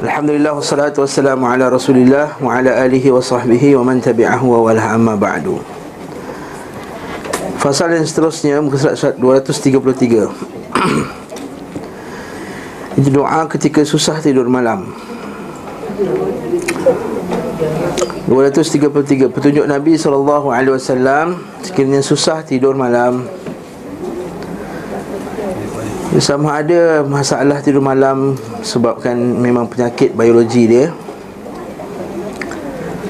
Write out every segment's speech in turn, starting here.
Alhamdulillah wassalatu wassalamu ala Rasulillah wa ala alihi wa sahbihi wa man tabi'ahu wa wala amma ba'du. Fasal yang seterusnya muka surat 233. Itu doa ketika susah tidur malam. 233 petunjuk Nabi sallallahu alaihi wasallam sekiranya susah tidur malam sama ada masalah tidur malam sebabkan memang penyakit biologi dia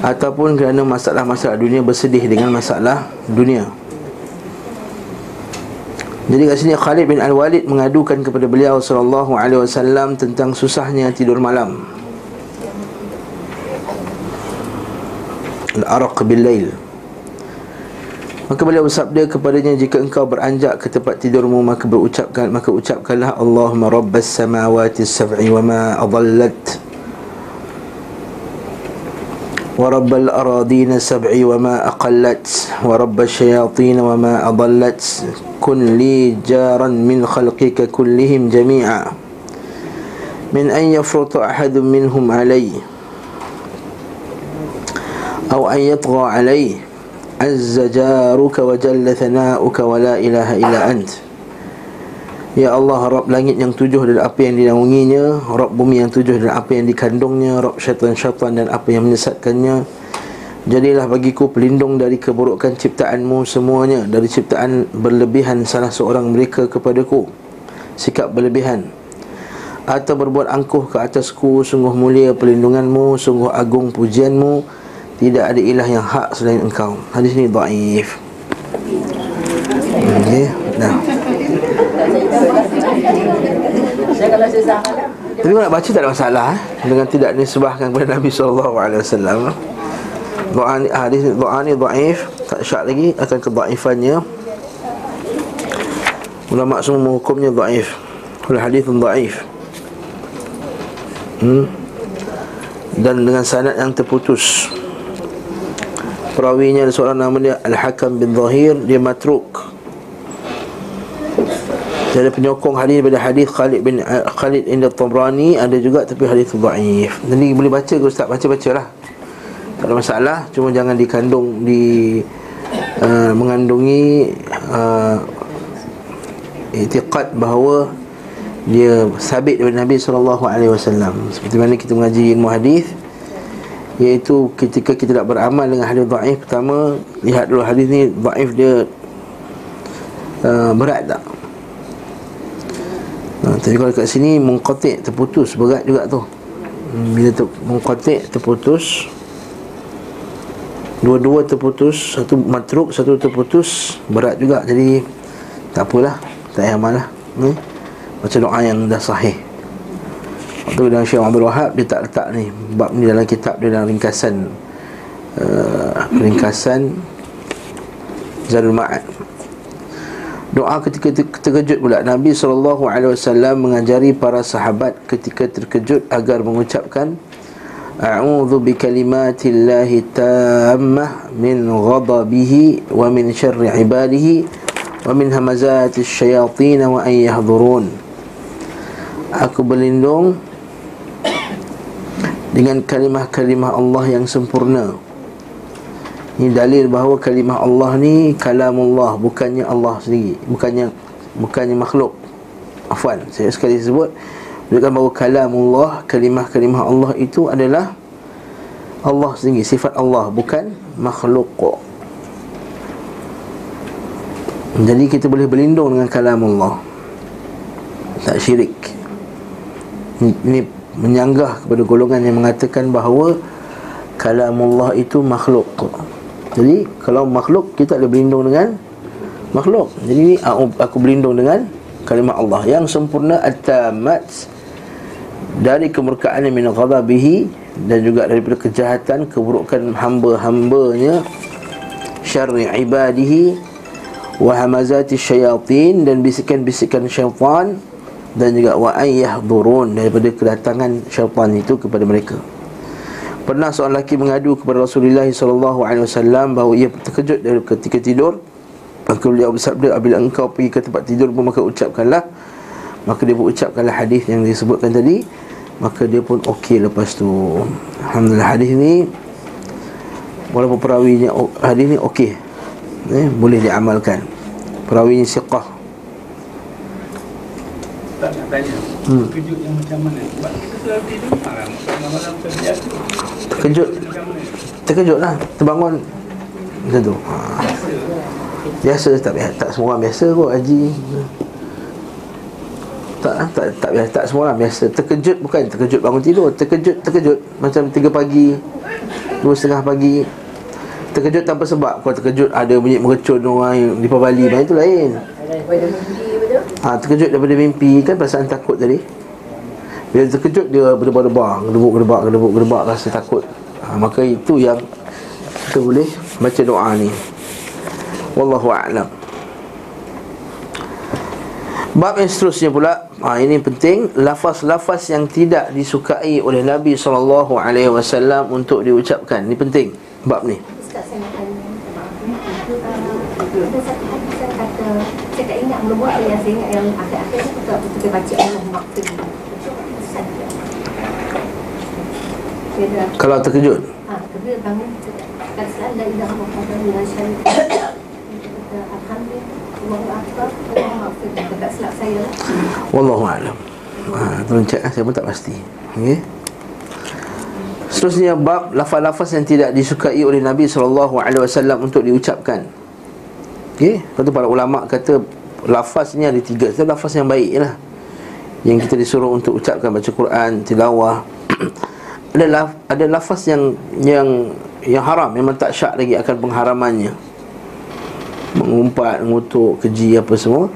ataupun kerana masalah-masalah dunia bersedih dengan masalah dunia. Jadi kat sini Khalid bin Al-Walid mengadukan kepada beliau sallallahu alaihi wasallam tentang susahnya tidur malam. Al-araq bil lail. Maka beliau bersabda kepadanya Jika engkau beranjak ke tempat tidurmu Maka berucapkan Maka ucapkanlah Allahumma rabbas samawati sab'i Wa ma adallat wa rabbal aradina sab'i wa ma aqallat wa أقلت shayatin wa ma adallat kun li jaran min khalqika kullihim jami'a من أن يفرط أحد منهم علي أو أن يطغى عليه azza jaruka wa jalla thana'uka wa la ilaha illa ant. Ya Allah Rabb langit yang tujuh dan apa yang dinaunginya Rabb bumi yang tujuh dan apa yang dikandungnya Rabb syaitan-syaitan dan apa yang menyesatkannya. Jadilah bagiku pelindung dari keburukan ciptaanmu semuanya Dari ciptaan berlebihan salah seorang mereka kepadaku. Sikap berlebihan. Atau berbuat angkuh ke atasku Sungguh mulia pelindunganmu Sungguh agung pujianmu tidak ada ilah yang hak selain engkau. Hadis ni daif Okey, dah. Tapi kalau nak baca tak ada masalah eh? Dengan tidak disebahkan kepada Nabi SAW Doa ni, hadis ni, doa ni daif Tak syak lagi akan kedaifannya Ulama semua menghukumnya daif Oleh hadis daif hmm? Dan dengan sanad yang terputus Perawinya ada seorang nama dia Al-Hakam bin Zahir. Dia matruk. Dia ada penyokong hadis daripada hadis Khalid bin uh, Khalid Inda Tabrani. Ada juga tapi hadis dhaif. Jadi boleh baca ke Ustaz? Baca-baca lah Tak ada masalah. Cuma jangan dikandung Di uh, Mengandungi uh, Itiqad bahawa Dia sabit daripada Nabi SAW Seperti mana kita mengaji ilmu hadis Iaitu ketika kita nak beramal dengan hadis da'if Pertama, lihat dulu hadis ni da'if dia uh, Berat tak? Uh, tapi kalau kat sini mengkotik terputus Berat juga tu hmm, Bila ter, mengkotik terputus Dua-dua terputus Satu matruk, satu terputus Berat juga, jadi Tak apalah, tak payah malah hmm? Macam doa yang dah sahih Waktu dengan Syekh Abdul Wahab Dia tak letak ni. Bab ni dalam kitab dia Dalam ringkasan uh, Ringkasan Zadul Ma'ad. Doa ketika terkejut pula. Nabi SAW mengajari para sahabat ketika terkejut Agar mengucapkan A'udhu bi kalimatillahi tammah Min ghadabihi Wa min syarri ibadihi Wa min hamazati syayatin Wa an yahdurun. Aku berlindung dengan kalimah-kalimah Allah yang sempurna. Ini dalil bahawa kalimah Allah ni kalamullah bukannya Allah sendiri, bukannya bukannya makhluk. Afwan, saya sekali sebut menunjukkan bahawa kalamullah, kalimah-kalimah Allah itu adalah Allah sendiri, sifat Allah bukan makhluk. Jadi kita boleh berlindung dengan kalamullah. Tak syirik. Ini, ini menyanggah kepada golongan yang mengatakan bahawa kalamullah itu makhluk. Jadi kalau makhluk kita ada berlindung dengan makhluk. Jadi aku, aku berlindung dengan kalimah Allah yang sempurna at-tamat dari kemurkaan min ghadabihi dan juga daripada kejahatan keburukan hamba-hambanya syarri ibadihi wa hamazati syayatin dan bisikan-bisikan syaitan dan juga wa ayyahdurun daripada kedatangan syaitan itu kepada mereka. Pernah seorang lelaki mengadu kepada Rasulullah wasallam bahawa ia terkejut dari ketika tidur. Maka beliau bersabda, "Apabila engkau pergi ke tempat tidur, maka ucapkanlah." Maka dia berucapkanlah hadis yang disebutkan tadi, Maka dia pun okey lepas tu Alhamdulillah hadis ni Walaupun perawinya Hadis ni okey eh, Boleh diamalkan Perawinya siqah Tak nak tanya. Hmm. Kejut yang macam mana? Sebab kita selalu tidur malam Malam-malam terbiasa. Terkejut Terkejut lah. Terbangun. Macam tu. Ha. Biasa tak biasa. Tak semua orang biasa kot Haji. Tak, tak, tak, tak, tak semua orang biasa. Terkejut bukan. Terkejut bangun tidur. Terkejut, terkejut. Macam 3 pagi 2 setengah pagi. Terkejut tanpa sebab. Kalau terkejut ada bunyi mercun orang di Bali Macam itu lain ha, Terkejut daripada mimpi Kan perasaan takut tadi. Bila terkejut dia berdebar-debar Gedebuk-gedebak, gedebuk-gedebak Rasa takut. Ha, Maka itu yang Kita boleh baca doa ni. Wallahu'alam Bab yang seterusnya pula ha, Ini penting. Lafaz-lafaz yang tidak disukai oleh Nabi SAW Untuk diucapkan. Ini penting Bab ni. Ustaz saya nak tanya saya Saya tak ingat mula-mula yang saya ingat Yang akhir-akhir saya kata Kita baca Allah Maksud Kalau terkejut Ha, terkejut bangun Kata selalu La ilaha wa Alhamdulillah Wallahu a'lam. Ha, tolong cek saya pun tak pasti. Okey. Seterusnya bab lafaz-lafaz yang tidak disukai oleh Nabi sallallahu alaihi wasallam untuk diucapkan. Okey, kata para ulama kata lafaz ni ada tiga, itu lafaz yang baik lah. Yang kita disuruh untuk ucapkan baca Quran, tilawah. ada laf, ada lafaz yang yang yang haram memang tak syak lagi akan pengharamannya mengumpat, mengutuk, keji apa semua.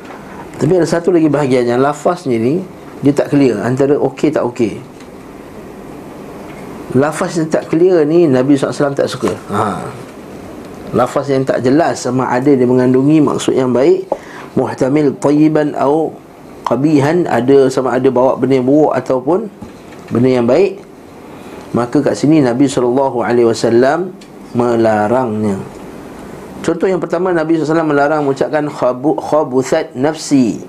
Tapi ada satu lagi bahagian yang lafaznya ni dia tak clear antara okey tak okey. Lafaz yang tak clear ni Nabi SAW tak suka. Ha. Lafaz yang tak jelas sama ada dia mengandungi maksud yang baik, muhtamil tayyiban atau qabihan ada sama ada bawa benda yang buruk ataupun benda yang baik. Maka kat sini Nabi SAW melarangnya. Contoh yang pertama Nabi SAW melarang mengucapkan khabu, khabuthat nafsi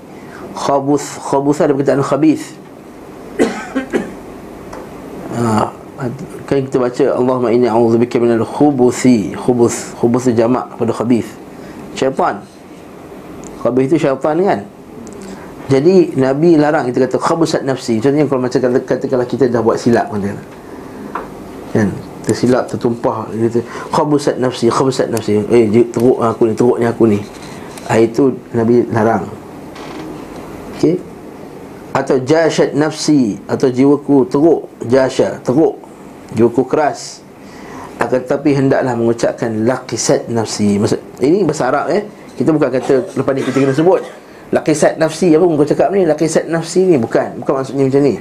Khabuth, khabuthat berkaitan khabith ha, Kan kita baca Allahumma inni a'udzubika minal khubuthi Khubuth, khubuth jamak pada khabith. Syaitan. Khabith itu syaitan kan? Jadi Nabi larang kita kata khabusat nafsi. Contohnya kalau macam kata, kata kalau kita dah buat silap Kan? Tersilap tertumpah kata khabusat nafsi khabusat nafsi. Eh teruk aku ni teruknya aku ni. Ah, itu nabi larang. Okey? Atau jashat nafsi atau jiwaku teruk jasha teruk jiwaku keras. Akan tapi hendaklah mengucapkan laqisat nafsi. Maksud ini bahasa Arab eh. Kita bukan kata lepas ni kita kena sebut. Laqisat nafsi apa muka cakap ni? Laqisat nafsi ni bukan. Bukan maksudnya macam ni.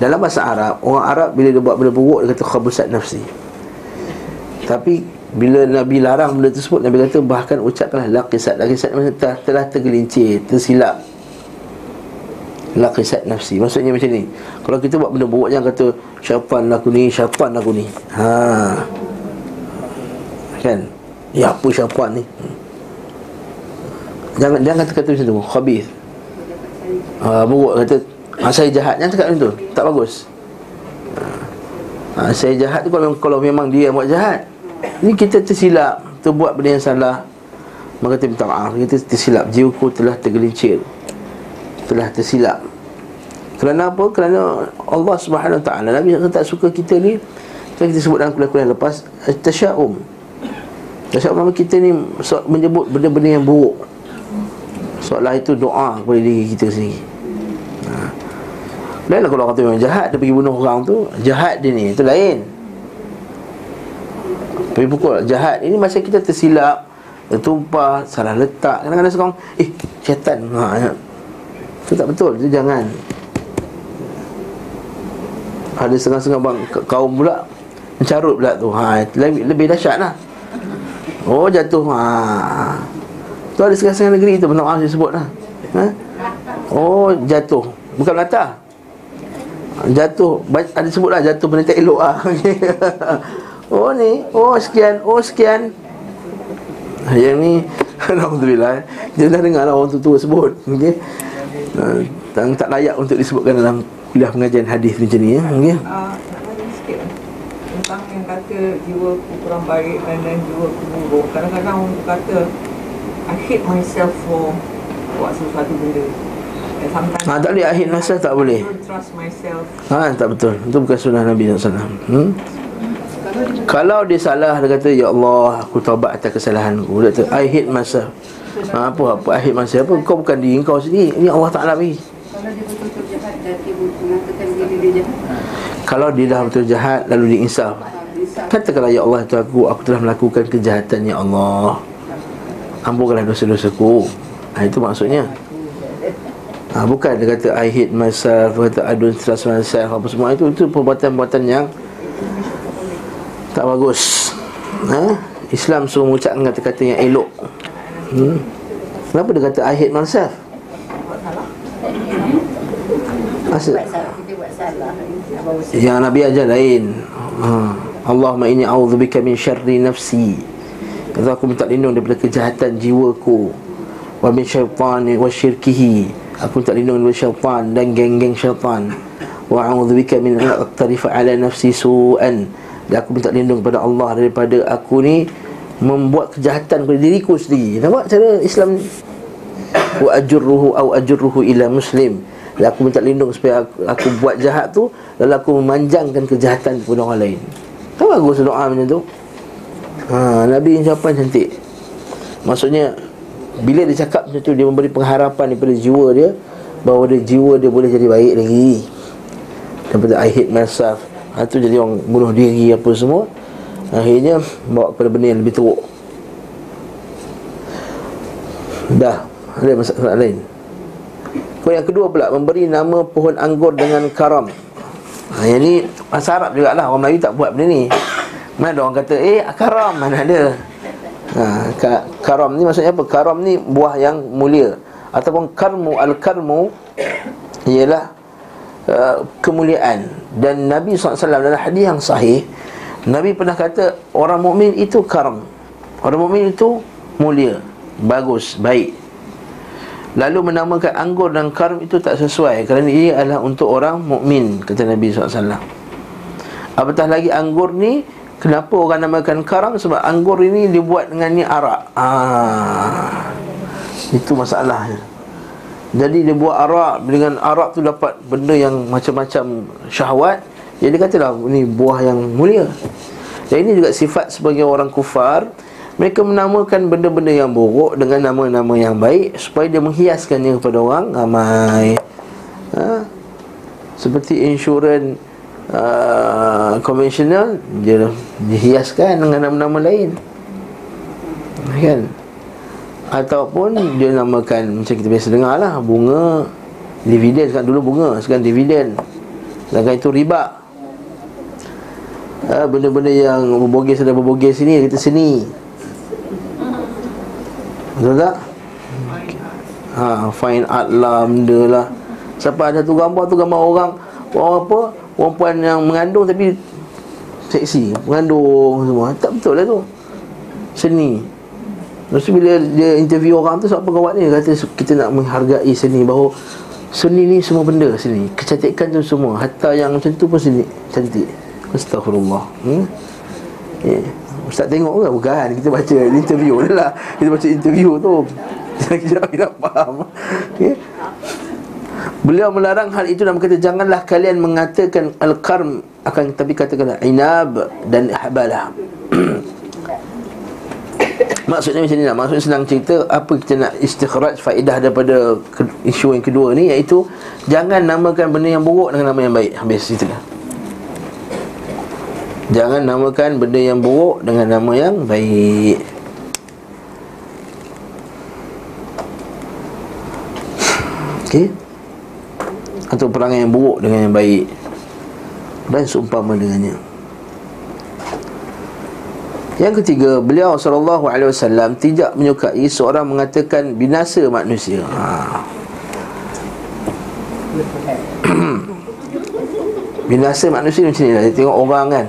Dalam bahasa Arab orang Arab bila dia buat benda buruk dia kata khabusat nafsi. Tapi bila Nabi larang benda tersebut Nabi kata bahkan ucapkanlah laqisat Laqisat maksudnya telah, telah tergelincir Tersilap Laqisat nafsi. Maksudnya macam ni. Kalau kita buat benda buruk Jangan kata Syaitan aku ni Syaitan aku ni. Ha. Kan? Ya apa syaitan ni? Jangan jangan kata kata macam tu Khabith. Ha, Buruk kata ha, Saya jahat. Jangan cakap macam tu. Tak bagus. Ha, Saya jahat tu kalau, kalau memang dia yang buat jahat. Ini kita tersilap Terbuat benda yang salah. Maka kita minta maaf. Kita tersilap. Jiwaku telah tergelincir. Telah tersilap Kerana apa? Kerana Allah subhanahu ta'ala Nabi tak suka kita ni Kan kita sebut dalam kuliah-kuliah lepas Tasya'um. Tasya'um nama kita ni Menyebut benda-benda yang buruk. Soalah itu doa kepada diri kita sendiri. Ha. Lain kalau orang tu memang jahat Dia pergi bunuh orang tu Jahat dia ni Itu lain. Tapi pukul jahat Ini masa kita tersilap Tertumpah Salah letak. Kadang-kadang sekarang Eh syaitan. Ha, ya. Itu tak betul Itu jangan Ada setengah-setengah bang Kaum pula Mencarut pula tu. Ha, lebih, lebih dahsyat lah Oh jatuh. Ha. Tu ada setengah-setengah negeri tu Benar Allah sebut lah ha? Oh jatuh. Bukan melata. Jatuh. Ada sebut lah Jatuh benda tak elok lah Oh ni, oh sekian, oh sekian. Yang ni Alhamdulillah Kita dah dengar lah orang tua sebut okay? Tak, tak layak untuk disebutkan dalam kuliah pengajian hadis macam ni ya. Okey. Ah, tentang yang kata jiwa ku kurang baik dan dan jiwa ku buruk. Kadang-kadang orang kata I hate myself for buat sesuatu benda. Ha, tak boleh akhir masa tak boleh. Ha, tak betul. Itu bukan sunnah Nabi SAW. Hmm? Kalau dia salah dia kata ya Allah aku taubat atas kesalahan aku. Dia kata I hate myself. Ha, apa apa I hate myself apa kau bukan diri kau sendiri. Ini Allah Taala bagi. Kalau dia betul-betul jahat dan dia mengatakan diri dia jahat Kalau dia dah betul jahat lalu dia insaf. Katakanlah ya Allah itu aku aku telah melakukan kejahatan ya Allah. Ampunkanlah dosa-dosaku. Ha, itu maksudnya. Ha, bukan dia kata I hate myself, dia kata I don't trust myself apa semua itu itu perbuatan-perbuatan yang tak bagus. Ha? Islam suruh mengucapkan kata-kata yang elok. Hmm. Kenapa dia kata I hate myself? Kita buat salah Ustaz yang Nabi ajar lain. Ha. Allahumma inni a'udzubika min syarri nafsi. Kata aku minta lindung daripada kejahatan jiwaku. Wa min syaitani wa syirkihi. Aku minta lindung daripada syaitan dan geng-geng syaitan. Wa a'udzubika min an aqtarifa ala nafsi su'an. Dan aku minta lindung kepada Allah daripada aku ni Membuat kejahatan kepada diriku sendiri. Nampak cara Islam? Wa ajurruhu au ajurruhu ila muslim dan aku minta lindung supaya aku, aku buat jahat tu Lalu aku memanjangkan kejahatan kepada orang lain. Kan bagus doa macam tu? Ha, Nabi ucapan cantik? Maksudnya Bila dia cakap macam tu Dia memberi pengharapan daripada jiwa dia Bahawa dia jiwa dia boleh jadi baik lagi. Daripada I hate myself. Ha, tu jadi orang bunuh diri apa semua. Akhirnya bawa kepada benda yang lebih teruk. Dah. Ada masalah lain Kau yang kedua pula Memberi nama pohon anggur dengan karam. Ha, Yang ni Bahasa Arab jugalah Orang Melayu tak buat benda ni. Mana ada orang kata Eh karam mana ada. Ha, ka, Karam ni maksudnya apa? Karam ni buah yang mulia. Ataupun karmu Al-karmu Ialah uh, Kemuliaan. Dan Nabi SAW dalam hadis yang sahih Nabi pernah kata Orang mukmin itu karam. Orang mukmin itu mulia Bagus, baik Lalu menamakan anggur dan karam itu tak sesuai Kerana ia adalah untuk orang mukmin Kata Nabi SAW Apatah lagi anggur ni Kenapa orang namakan karam Sebab anggur ini dibuat dengan ni arak. Ah, Itu masalahnya Jadi dia buat arak Dengan arak tu dapat benda yang macam-macam syahwat. Jadi katalah ini buah yang mulia. Dan ini juga sifat sebagai orang kufar mereka menamakan benda-benda yang buruk dengan nama-nama yang baik supaya dia menghiaskannya kepada orang ramai. Ha? Seperti insurans uh, konvensional dia dihiaskan dengan nama-nama lain. Kan? Ataupun dia namakan macam kita biasa dengar lah bunga dividen sekarang dulu bunga sekarang dividen. Sedangkan itu riba. Ha, benda-benda yang berbogis ada berbogis sini kita seni Betul tak? Ha, fine art lah, benda lah Siapa ada tu gambar tu gambar orang Orang apa? Perempuan yang mengandung tapi Seksi, mengandung semua Tak betul lah tu Seni Lepas tu bila dia interview orang tu Siapa kawan ni Kata kita nak menghargai seni Bahawa Seni ni semua benda seni Kecantikan tu semua Hatta yang macam tu pun seni Cantik Astaghfirullah hmm? Yeah. Ustaz tengok ke? Bukan Kita baca interview je lah. Kita baca interview tu. Kita kita faham. Okay. Beliau melarang hal itu dan berkata Janganlah kalian mengatakan Al-Qarm Akan tapi katakanlah Inab dan Habalah Maksudnya macam ni lah. Maksudnya senang cerita Apa kita nak istikhraj faedah daripada Isu yang kedua ni Iaitu Jangan namakan benda yang buruk dengan nama yang baik. Habis cerita Jangan namakan benda yang buruk dengan nama yang baik. Okey. Atau perangai yang buruk dengan yang baik. Dan seumpama dengannya. Yang ketiga Beliau SAW Tidak menyukai seorang mengatakan Binasa manusia. Ha. Binasa manusia macam ni lah. Dia tengok orang kan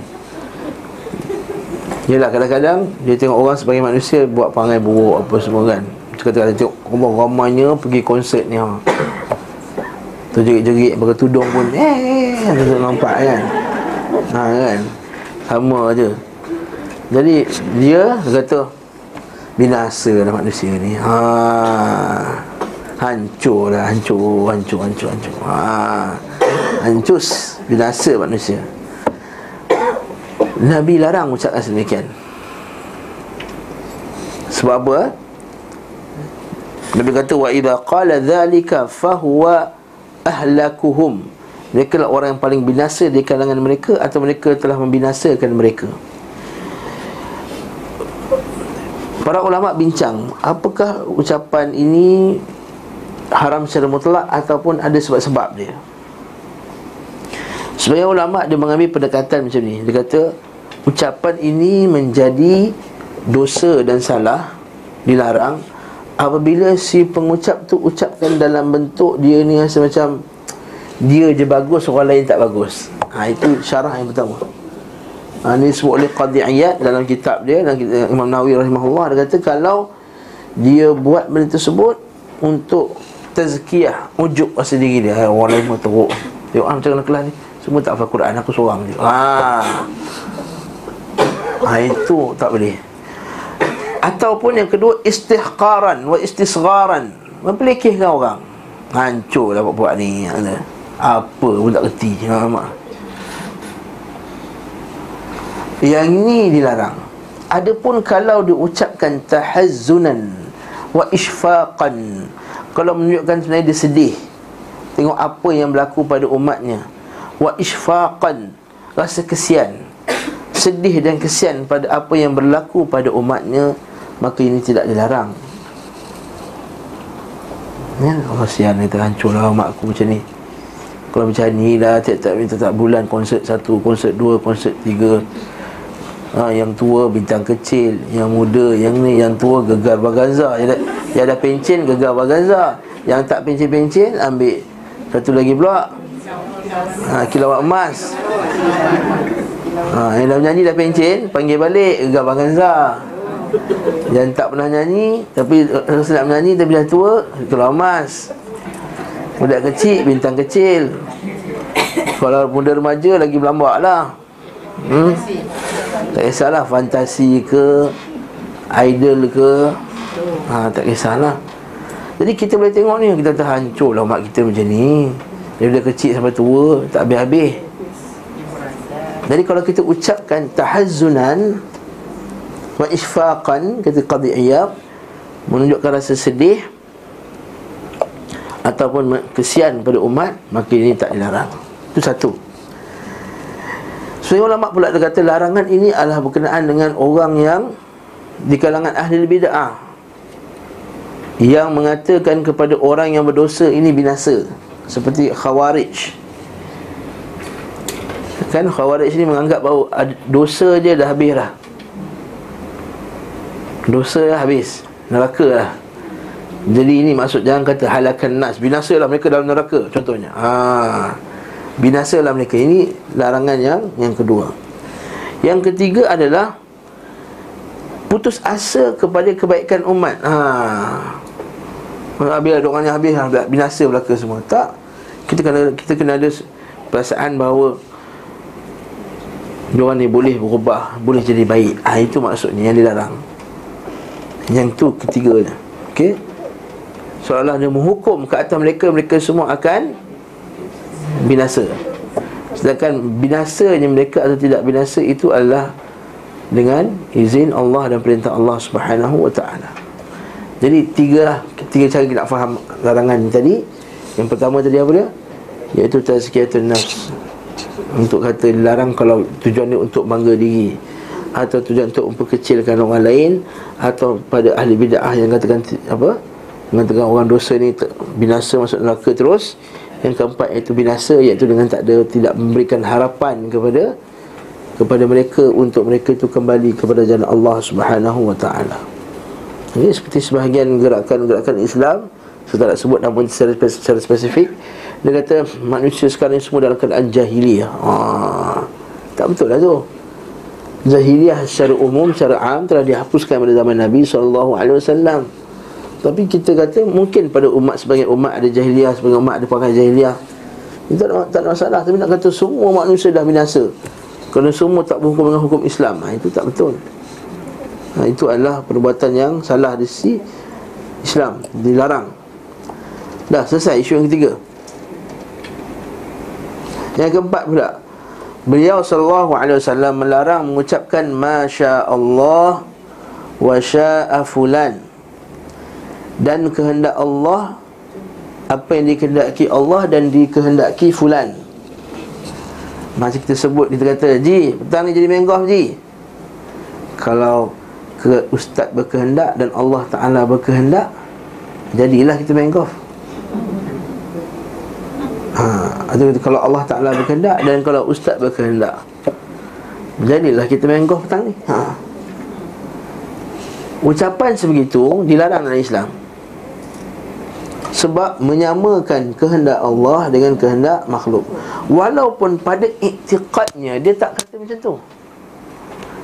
Yelah kadang-kadang Dia tengok orang sebagai manusia Buat perangai buruk apa semua kan Macam kata-kata tengok Allah ramainya pergi konsert ni ha. Tu jerit-jerit pakai tudung pun eh tu nampak kan. Ha kan. Sama je. Jadi dia kata binasa dah manusia ni. Ha. Hancur dah, hancur, hancur, hancur, hancur. Ha. Hancus binasa manusia. Nabi larang ucapkan sedemikian. Sebab apa? Nabi kata wa idza qala dhalika fahuwa ahlakuhum. Mereka lah orang yang paling binasa di kalangan mereka atau mereka telah membinasakan mereka. Para ulama bincang, apakah ucapan ini haram secara mutlak ataupun ada sebab-sebab dia? Sebagai ulama dia mengambil pendekatan macam ni. Dia kata ucapan ini menjadi dosa dan salah dilarang apabila si pengucap tu ucapkan dalam bentuk dia ni rasa macam dia je bagus orang lain tak bagus. Ha, itu syarah yang pertama. Ha, ini sebut oleh Qadi Ayat dalam kitab dia dalam kitab Imam Nawawi rahimahullah. Dia kata kalau dia buat benda tersebut untuk tazkiyah ujuk rasa diri dia. Orang lain mau teruk. Tengok ah, macam mana kelas ni? Semua tak hafal Quran aku seorang je. Ha. Ha itu tak boleh. Ataupun yang kedua istihqaran wa istisgharan. Mempelikihkan orang. Hancur lah buat-buat ni. Apa pun tak kerti Lama. Yang ini dilarang. Adapun kalau diucapkan tahazzunan Wa ishfaqan Kalau menunjukkan sebenarnya dia sedih. Tengok apa yang berlaku pada umatnya. Wa ishfaqan Rasa kesian Sedih dan kesian pada apa yang berlaku pada umatnya Maka ini tidak dilarang. Ya, Allah sian ni terhancur lah mak aku macam ni. Kalau macam ni lah Tiap-tiap minta tak bulan Konsert satu, konsert dua, konsert tiga. Ha, Yang tua bintang kecil Yang muda, yang ni, yang tua gegar baganza Yang, yang ada pencen gegar baganza Yang tak pencen-pencen ambil Satu lagi pula ha, Kilawat emas ha, Yang dah menyanyi dah pencen Panggil balik gegar baganza yang tak pernah nyanyi Tapi rasa nak menyanyi Tapi dah tua Kalau emas Budak kecil Bintang kecil. Kalau muda remaja Lagi berlambak lah. Hmm? Tak kisahlah Fantasi ke Idol ke. Ha, Tak kisahlah. Jadi kita boleh tengok ni Kita terhancur lah Mak kita macam ni. Dari kecil sampai tua Tak habis-habis Jadi kalau kita ucapkan Tahazzunan wa isfaqan kata qadi iyab menunjukkan rasa sedih ataupun kesian pada umat maka ini tak dilarang. Itu satu. Sebagai ulama pula kata larangan ini adalah berkenaan dengan orang yang di kalangan ahli bid'ah yang mengatakan kepada orang yang berdosa ini binasa seperti khawarij kan khawarij ini menganggap bahawa dosa dia dah habis dah. Dosa lah habis. Neraka lah Jadi ini maksud jangan kata halakan nas. Binasa lah mereka dalam neraka contohnya. Ha. Binasa lah mereka. Ini larangan yang yang kedua. Yang ketiga adalah Putus asa kepada kebaikan umat. Ha. Bila doanya habis Binasa belaka semua. Tak. Kita kena kita kena ada Perasaan bahawa Diorang ni boleh berubah Boleh jadi baik. Ha, Itu maksudnya yang dilarang. Yang tu ketiga dia Okey? Seolah dia menghukum ke atas mereka Mereka semua akan Binasa. Sedangkan binasanya mereka atau tidak binasa Itu adalah Dengan izin Allah dan perintah Allah Subhanahu wa ta'ala. Jadi tiga Tiga cara kita nak faham larangan tadi. Yang pertama tadi apa dia? Iaitu tazkiyatun nafs Untuk kata dilarang kalau tujuan dia untuk bangga diri. Atau tujuan untuk memperkecilkan orang lain. Atau pada ahli bid'ah yang katakan apa? Mengatakan orang dosa ni binasa masuk neraka terus. Yang keempat iaitu binasa iaitu dengan tak ada tidak memberikan harapan kepada kepada mereka. Untuk mereka itu kembali kepada jalan Allah Subhanahu wa taala. Ini seperti sebahagian gerakan-gerakan Islam. Saya tak sebut namun secara, secara spesifik dia kata manusia sekarang semua dalam keadaan jahiliyah. Ah, tak betul lah tu. Zahiriyah secara umum, secara am telah dihapuskan pada zaman Nabi SAW Tapi kita kata mungkin pada umat sebagian umat ada jahiliah, sebagian umat ada pakai jahiliah. Itu tak ada, tak ada masalah. Tapi nak kata semua manusia dah binasa. Kerana semua tak berhukum dengan hukum Islam. Ha, itu tak betul. Ha, itu adalah perbuatan yang salah di sisi Islam. Dilarang. Dah selesai isu yang ketiga. Yang keempat pula. Beliau sallallahu alaihi wasallam melarang mengucapkan masya Allah wa syaa fulan dan kehendak Allah apa yang dikehendaki Allah dan dikehendaki fulan. Macam kita sebut kita kata, "Ji, petang ni jadi menggah, Ji." Kalau ke ustaz berkehendak dan Allah Taala berkehendak, jadilah kita menggah. Ha, atau kalau Allah Taala berkehendak dan kalau ustaz berkehendak. Jadilah kita menggah petang ni. Ha. Ucapan sebegitu dilarang dalam Islam sebab menyamakan kehendak Allah dengan kehendak makhluk walaupun pada iktiqadnya dia tak kata macam tu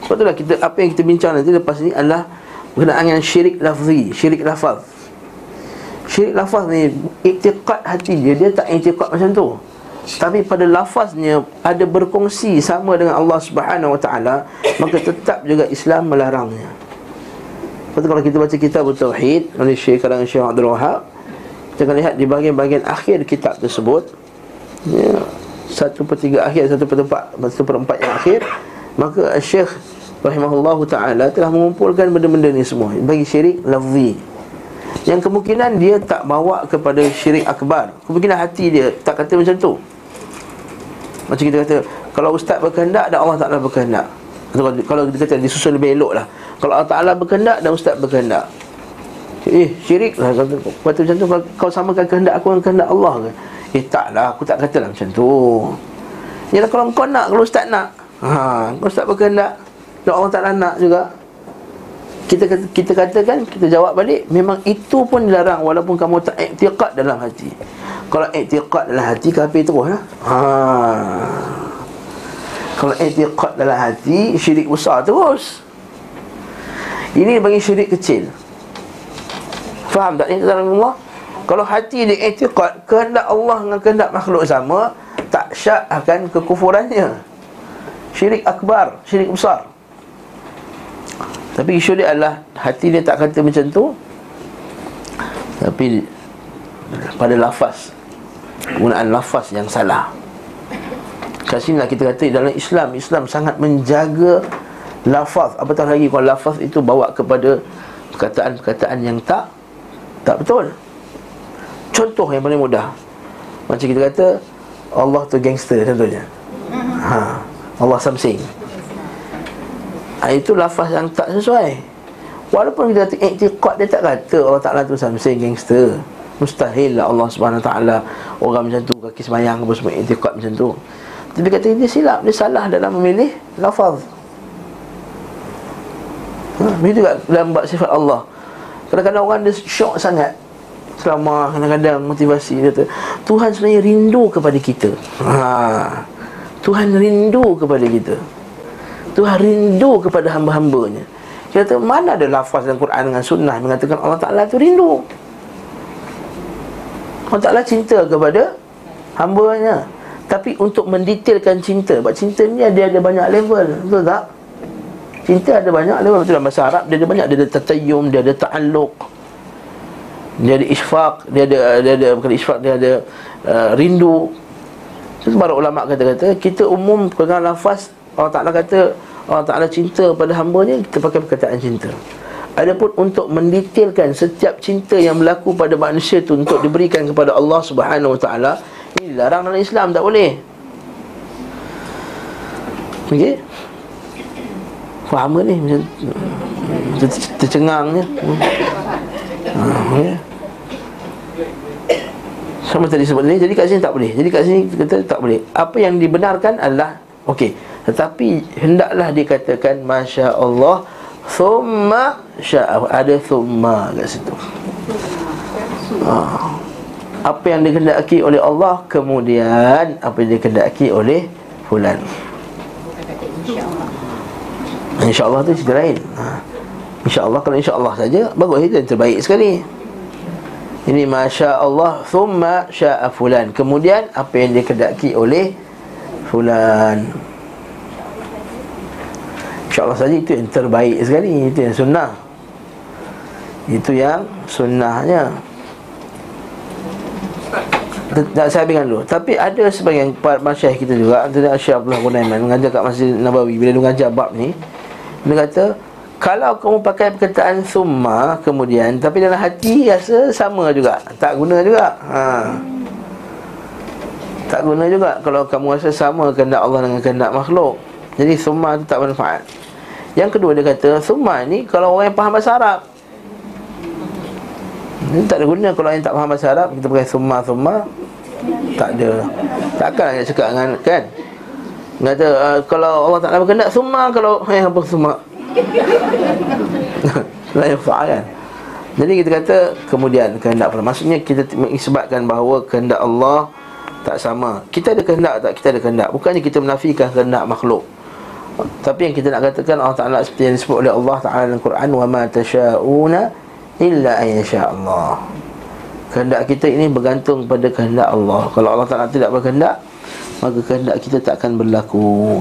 sebab itulah kita apa yang kita bincang nanti lepas ni adalah berkenaan dengan syirik lafzi syirik lafaz syirik lafaz ni iktiqad hati dia dia tak iktiqad macam tu. Tapi pada lafaznya ada berkongsi sama dengan Allah Subhanahu Wa Taala maka tetap juga Islam melarangnya. Lepas kalau kita baca kitab Tauhid oleh Syekh kalangan Syekh Abdul Wahab kita akan lihat di bahagian-bahagian akhir kitab tersebut. Ya, Satu per tiga akhir, satu per empat Satu per empat yang akhir Maka Syekh Rahimahullah Ta'ala telah mengumpulkan benda-benda ni semua. Bagi syirik lafzi Yang kemungkinan dia tak bawa kepada syirik akbar. Kemungkinan hati dia tak kata macam tu. Macam kita kata Kalau ustaz berkehendak dan Allah Ta'ala berkehendak. Kalau kita kata disusun lebih elok lah Kalau Allah Ta'ala berkehendak dan ustaz berkehendak. Eh syirik lah. Kata, macam tu Kau samakan kehendak aku dengan kehendak Allah ke? Eh taklah aku tak katalah macam tu. Yalah kalau kau nak Kalau ustaz nak. Ha, Kau ustaz berkehendak Dan Allah tak nak juga kita kata, kita katakan kita jawab balik memang itu pun dilarang walaupun kamu tak iktiqad dalam hati kalau iktiqad dalam hati kafir terus ha? ha kalau iktiqad dalam hati syirik besar terus ini bagi syirik kecil Faham tak ni dalam Allah? Kalau hati dia etiqat kehendak Allah dengan kehendak makhluk sama, tak syak akan kekufurannya. Syirik akbar, syirik besar. Tapi isu dia adalah hati dia tak kata macam tu. Tapi pada lafaz penggunaan lafaz yang salah. Kat sini lah kita kata dalam Islam Islam sangat menjaga lafaz. Apatah lagi kalau lafaz itu bawa kepada Perkataan-perkataan yang tak tak betul. Contoh yang paling mudah. Macam kita kata Allah tu gangster contohnya. Ha, Allah something ha, Itu lafaz yang tak sesuai. Walaupun kita kata iktiqat Dia tak kata Allah Ta'ala tu something gangster. Mustahil lah Allah Subhanahu Ta'ala Orang macam tu Kaki semayang apa semua Iktiqat macam tu. Tapi kata dia silap Dia salah dalam memilih Lafaz. Ha, Begitu juga dalam bab sifat Allah. Kadang-kadang orang dia syok sangat. Selama kadang-kadang motivasi dia tu Tuhan sebenarnya rindu kepada kita. Ha. Tuhan rindu kepada kita Tuhan rindu kepada hamba-hambanya kata mana ada lafaz dalam Quran dengan sunnah Mengatakan Allah Ta'ala tu rindu Allah Ta'ala cinta kepada hambanya Tapi untuk mendetailkan cinta Sebab cinta ni dia ada banyak level Betul tak? Cinta ada banyak level betul dalam bahasa Arab dia ada banyak dia ada tatayyum, dia ada ta'alluq. Dia ada isfaq, dia ada dia ada bukan isfaq, dia ada uh, rindu. Itu para ulama kata-kata kita umum pegang lafaz Allah Taala kata Allah Taala cinta pada hamba-Nya kita pakai perkataan cinta. Adapun untuk mendetailkan setiap cinta yang berlaku pada manusia itu untuk diberikan kepada Allah Subhanahu Wa Taala ini dilarang dalam Islam tak boleh. Okey? Faham ke ni macam tercengang je. Ha. Sama tadi sebut ni Jadi kat sini tak boleh Jadi kat sini kita tak boleh Apa yang dibenarkan adalah Okey Tetapi Hendaklah dikatakan Masya Allah Thumma sya'af Ada thumma kat situ. Ha. Apa yang dikehendaki oleh Allah Kemudian Apa yang dikehendaki oleh Fulan. InsyaAllah tu cerita lain. Ha. InsyaAllah kalau insyaAllah saja Bagus. Itu yang terbaik sekali. Ini Masya Allah Thumma sya'a fulan. Kemudian apa yang dikedaki oleh Fulan InsyaAllah saja itu yang terbaik sekali Itu yang sunnah. Itu yang sunnahnya. Tak saya habiskan dulu. Tapi ada sebagian masyarakat kita juga Antara Syekh Abdullah Gunaiman Mengajar kat Masjid Nabawi. Bila dia mengajar bab ni Dia kata Kalau kamu pakai perkataan summa Kemudian Tapi dalam hati rasa sama juga. Tak guna juga. Ha. Tak guna juga Kalau kamu rasa sama Kehendak Allah dengan kehendak makhluk. Jadi summa tu tak bermanfaat Yang kedua dia kata Summa ni Kalau orang yang faham bahasa Arab. Ini tak ada guna kalau yang tak faham bahasa Arab Kita pakai summa-summa tak ada. Takkan nak cakap dengan kan? Kata uh, kalau Allah Ta'ala berkendak Suma kalau Eh apa suma Lain fa'al kan? Jadi kita kata Kemudian kehendak pula. Maksudnya kita mengisbatkan bahawa Kehendak Allah Tak sama. Kita ada kehendak tak? Kita ada kehendak. Bukannya kita menafikan kehendak makhluk Tapi yang kita nak katakan Allah Ta'ala seperti yang disebut oleh Allah Ta'ala dalam Quran Wa ma tasha'una Illa ayasha Allah kehendak kita ini bergantung pada kehendak Allah. Kalau Allah Taala tidak berkehendak, maka kehendak kita tak akan berlaku.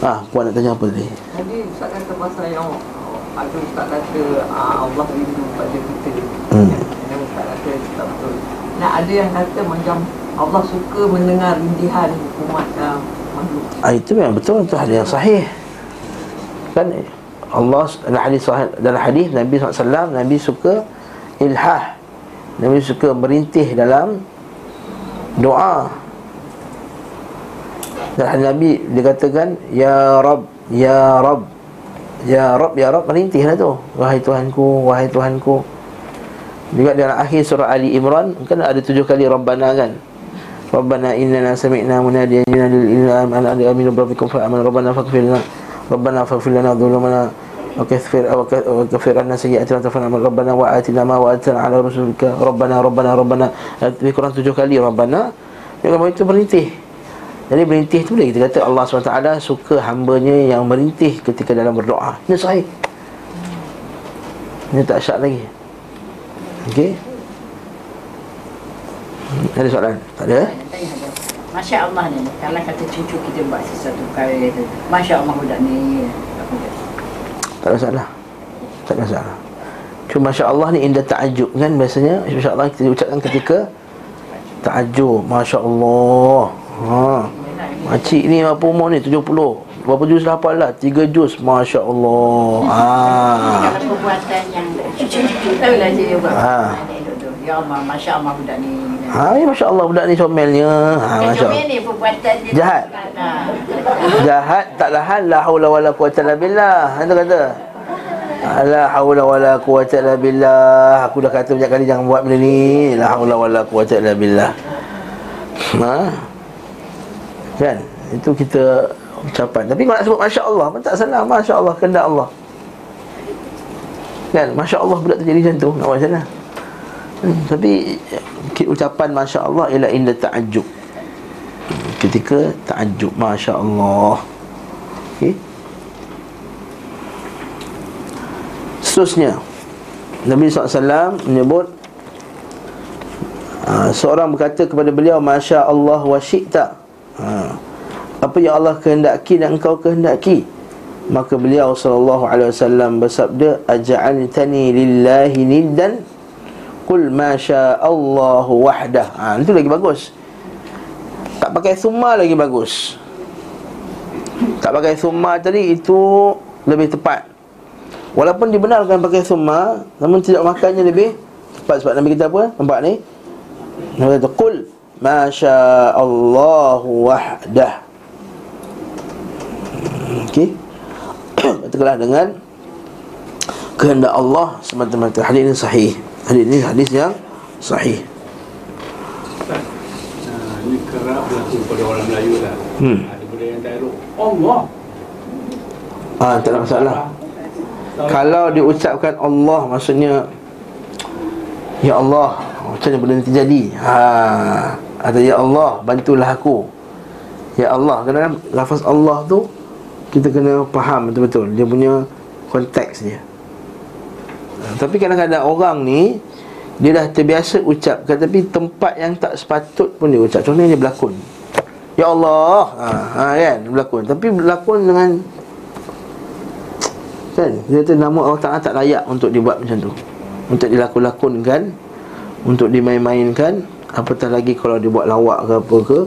Ah, puan nak tanya apa tadi? Jadi Ustaz kata pasal yang ada Ustaz kata ah, Allah rindu pada kita. Hmm. Dan Ustaz kata tak betul. Nah ada yang kata macam Allah suka mendengar rindihan umat uh, Ah, itu memang betul itu hadis yang sahih. Kan Allah dalam hadis sahih dalam hadis Nabi SAW Nabi suka ilhah Nabi suka merintih dalam doa. Dan Nabi dikatakan ya Rab, ya Rab. Ya Rab, ya Rab merintihlah tu. Wahai Tuhanku, wahai Tuhanku. Juga dalam akhir surah Ali Imran kan ada tujuh kali Rabbana kan. Rabbana innana sami'na munadiyan yunadi lil iman an aminu rabbikum fa amana rabbana faghfir lana rabbana faghfir lana dhunubana وكثر وكفر عنا سيئاتنا وتوفنا من ربنا وآتنا ما وآتنا على رسولك ربنا ربنا ربنا lebih kurang tujuh kali Rabbana yang itu berintih jadi berintih tu boleh kita kata Allah SWT suka hambanya yang merintih ketika dalam berdoa ini sahih ini tak syak lagi Okey ada soalan? Tak ada? Masya Allah ni Kalau kata cucu kita buat sesuatu perkara itu Masya Allah budak ni. Apa Tak ada masalah. Tak ada masalah. Cuma Masya Allah ni indah ta'ajub kan Biasanya? Masya Allah kita ucapkan ketika Ta'ajub. Masya Allah ha. Makcik ni berapa umur ni? 70 Berapa juz dah hafal lah? 3 juz. Masya Allah ha. Kalau perbuatan yang Cucu-cucu tahu lah je Ha. Ya Allah Masya Allah budak ni ha, ya Masya Allah budak ni comelnya ha, Masya Allah ni perbuatan dia Jahat. ha. Jahat tak lahan La hawla wa la quwata illa billah Itu kata La hawla wa la quwata illa billah Aku dah kata banyak kali jangan buat benda ni La hawla wa la quwata illa billah Ha? Kan? Itu kita ucapan Tapi kalau nak sebut Masya Allah pun tak salah Masya Allah, kehendak Allah Kan? Masya Allah budak terjadi macam tu Nak buat macam mana? Hmm, tapi ucapan Masya Allah ialah indah ta'ajub Ketika ta'ajub Masya Allah okay. Seterusnya Nabi SAW menyebut uh, Seorang berkata kepada beliau Masya Allah wa syi'ta uh, Apa yang Allah kehendaki dan engkau kehendaki? Maka beliau SAW bersabda Aja'altani lillahi niddan Qul masya Allah wahdah. Ha, Itu lagi bagus. Tak pakai summa lagi bagus. Tak pakai summa tadi Itu lebih tepat. Walaupun dibenarkan pakai summa Namun tidak makannya lebih Tepat. Sebab Nabi kata apa? Nampak ni? Nabi kata Qul masya Allah wahdah. Okey. Katakanlah dengan Kehendak Allah semata-mata. Hadis ini sahih Hadis ini hadis yang sahih ini kerap berlaku pada orang Melayu lah. Hmm. Ada benda yang tak elok. Allah. Ah, tak ada masalah Kalau diucapkan Allah Maksudnya Ya Allah Macam mana benda ni terjadi ha. Atau Ya Allah Bantulah aku Ya Allah Kadang-kadang lafaz Allah tu Kita kena faham betul-betul Dia punya konteks dia Ha, Tapi kadang-kadang orang ni Dia dah terbiasa ucapkan Tapi tempat yang tak sepatut pun dia ucap. Contohnya dia berlakon. Ya Allah. Ha, ha, kan? Berlakon. Tapi berlakon dengan Kan? Dia kata nama Allah Ta'ala tak layak untuk dibuat macam tu. Untuk dilakon-lakonkan Untuk dimain-mainkan. Apatah lagi kalau dia buat lawak ke apa ke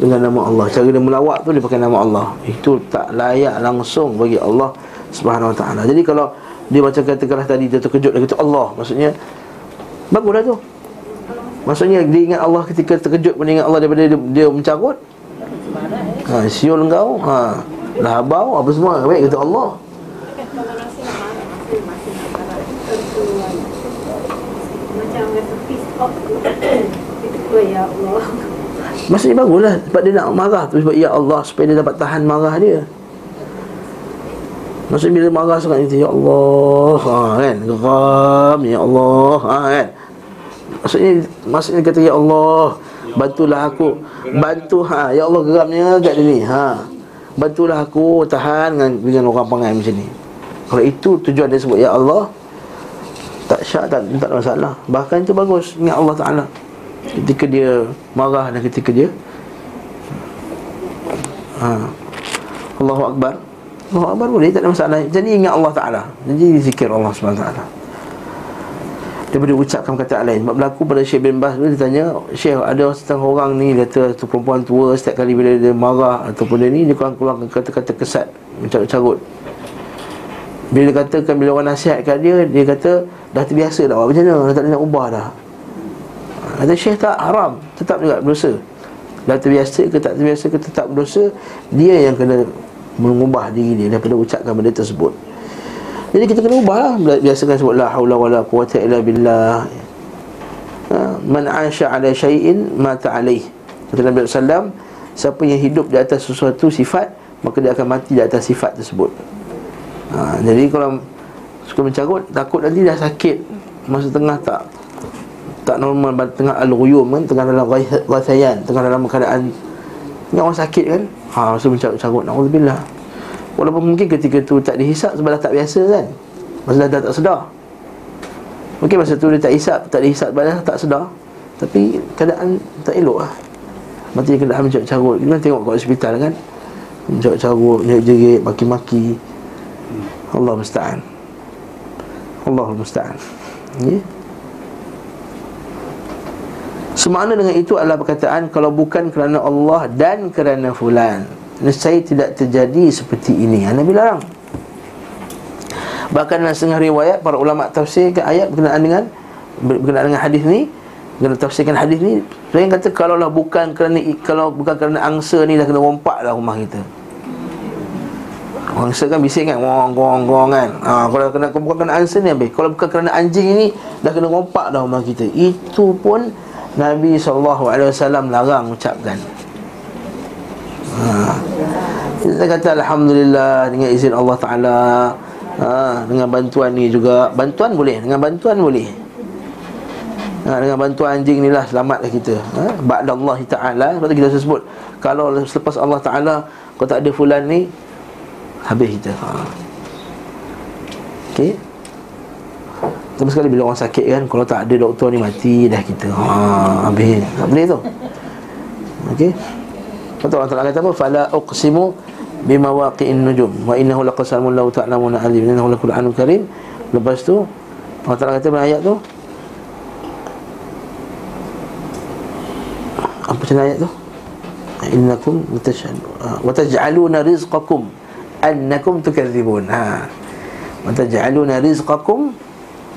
Dengan nama Allah. Cara dia melawak tu dia pakai nama Allah. Itu tak layak langsung bagi Allah Subhanahu Wa Ta'ala. Jadi kalau dia macam katakanlah tadi Dia terkejut Dia kata Allah. Maksudnya Baguslah tu. Maksudnya dia ingat Allah ketika terkejut pun ingat Allah daripada dia, dia mencarut ha, Siul kau. Ha, Dah habau apa semua. Baik kata Allah. Ya Maksudnya baguslah. Sebab dia nak marah. Tu Sebab ya Allah Supaya dia dapat tahan marah dia Maksudnya bila marah sangat itu Ya Allah ha, kan? Geram Ya Allah ha, kan? Maksudnya Maksudnya kata Ya Allah Bantulah aku. Bantu ha, Ya Allah geramnya kat dia ni ha. Bantulah aku tahan dengan, dengan orang pangai macam ni. Kalau itu tujuan dia sebut Ya Allah Tak syak tak, tak ada masalah. Bahkan itu bagus Ingat Allah Ta'ala. Ketika dia marah dan ketika dia ha. Allahu Akbar Allahu Akbar boleh tak ada masalah. Jadi ingat Allah Ta'ala. Jadi zikir Allah SWT Daripada ucapkan kata lain. Sebab berlaku pada Syekh bin Bas Dia tanya Syekh ada setengah orang ni Kata tu perempuan tua Setiap kali bila dia marah Ataupun dia ni Dia keluar-keluar kata-kata kesat Mencarut-carut. Bila dia katakan Bila orang nasihat kat dia Dia kata Dah terbiasa dah Macam mana? Dah tak boleh nak ubah dah. Kata Syekh tak haram. Tetap juga berdosa. Dah terbiasa ke tak terbiasa ke tetap berdosa Dia yang kena Mengubah diri dia Daripada ucapkan benda tersebut. Jadi kita kena ubah lah Biasakan sebut La hawla wa la quwata illa billah. Ha? Man asya ala syai'in Mata alaih. Kata Nabi SAW Siapa yang hidup di atas sesuatu sifat Maka dia akan mati di atas sifat tersebut. Ha, Jadi kalau Suka mencarut Takut nanti dah sakit Masa tengah tak tak normal tengah al-ghuyum kan tengah dalam ghasayan tengah dalam keadaan ni orang sakit kan? Ha rasa mencarut-carut naudzubillah. Walaupun mungkin ketika tu tak dihisap sebab dah tak biasa kan? Masa dah, dah tak sedar. Mungkin masa tu dia tak hisap tak dihisap sebab dah tak sedar. Tapi keadaan tak elok lah. Mati dia kena mencarut-carut kita kan tengok kat hospital kan? Mencarut-carut jerit-jerit maki-maki. Allah musta'an. Allah musta'an. Ya? yeah? Semakna dengan itu adalah perkataan Kalau bukan kerana Allah dan kerana fulan Nescaya tidak terjadi seperti ini. Yang Nabi larang. Bahkan dalam setengah riwayat Para ulama tafsirkan ayat berkenaan dengan Berkenaan dengan hadis ni Kena tafsirkan hadis ni Saya kata kalaulah bukan kerana Kalau bukan kerana angsa ni dah kena rompak lah rumah kita. Angsa kan bising kan Gong gong gong kan. Ha, Kalau kena, bukan kerana angsa ni habis. Kalau bukan kerana anjing ni Dah kena rompak dah rumah kita. Itu pun Nabi SAW larang ucapkan ha. Kita kata Alhamdulillah Dengan izin Allah Ta'ala ha. Dengan bantuan ni juga Bantuan boleh Dengan bantuan boleh ha. Dengan bantuan anjing ni lah Selamatlah kita ha. Ba'da Allah Ta'ala Lepas tu kita sebut Kalau selepas Allah Ta'ala Kau tak ada fulan ni Habis kita ha. Okay tapi sekali bila orang sakit kan Kalau tak ada doktor ni mati dah kita ha, Habis. Tak boleh tu. Okey. Betul Allah Ta'ala kata apa? Fala uqsimu Bima waqi'in nujum. Wa innahu laqasamun lau ta'lamuna alim. Innahu lakul anu karim. Lepas tu Allah Ta'ala kata ayat tu Apa macam ayat tu? Innakum mutashadu Wa taj'aluna rizqakum Annakum tukadzibun. Ha. Wa taj'aluna rizqakum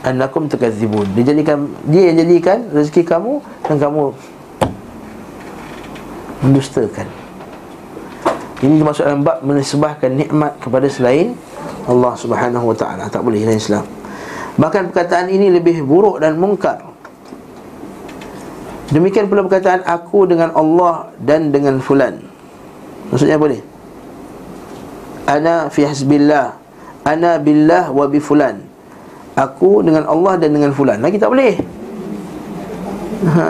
annakum tukadzibun. Dia jadikan dia yang jadikan rezeki kamu dan kamu mendustakan. Ini termasuk dalam bab menisbahkan nikmat kepada selain Allah Subhanahu wa taala. Tak boleh dalam Islam. Bahkan perkataan ini lebih buruk dan mungkar. Demikian pula perkataan aku dengan Allah dan dengan fulan. Maksudnya apa ni? Ana fi hasbillah. Ana billah wa bi fulan Aku dengan Allah dan dengan fulan. Lagi tak boleh. Ha.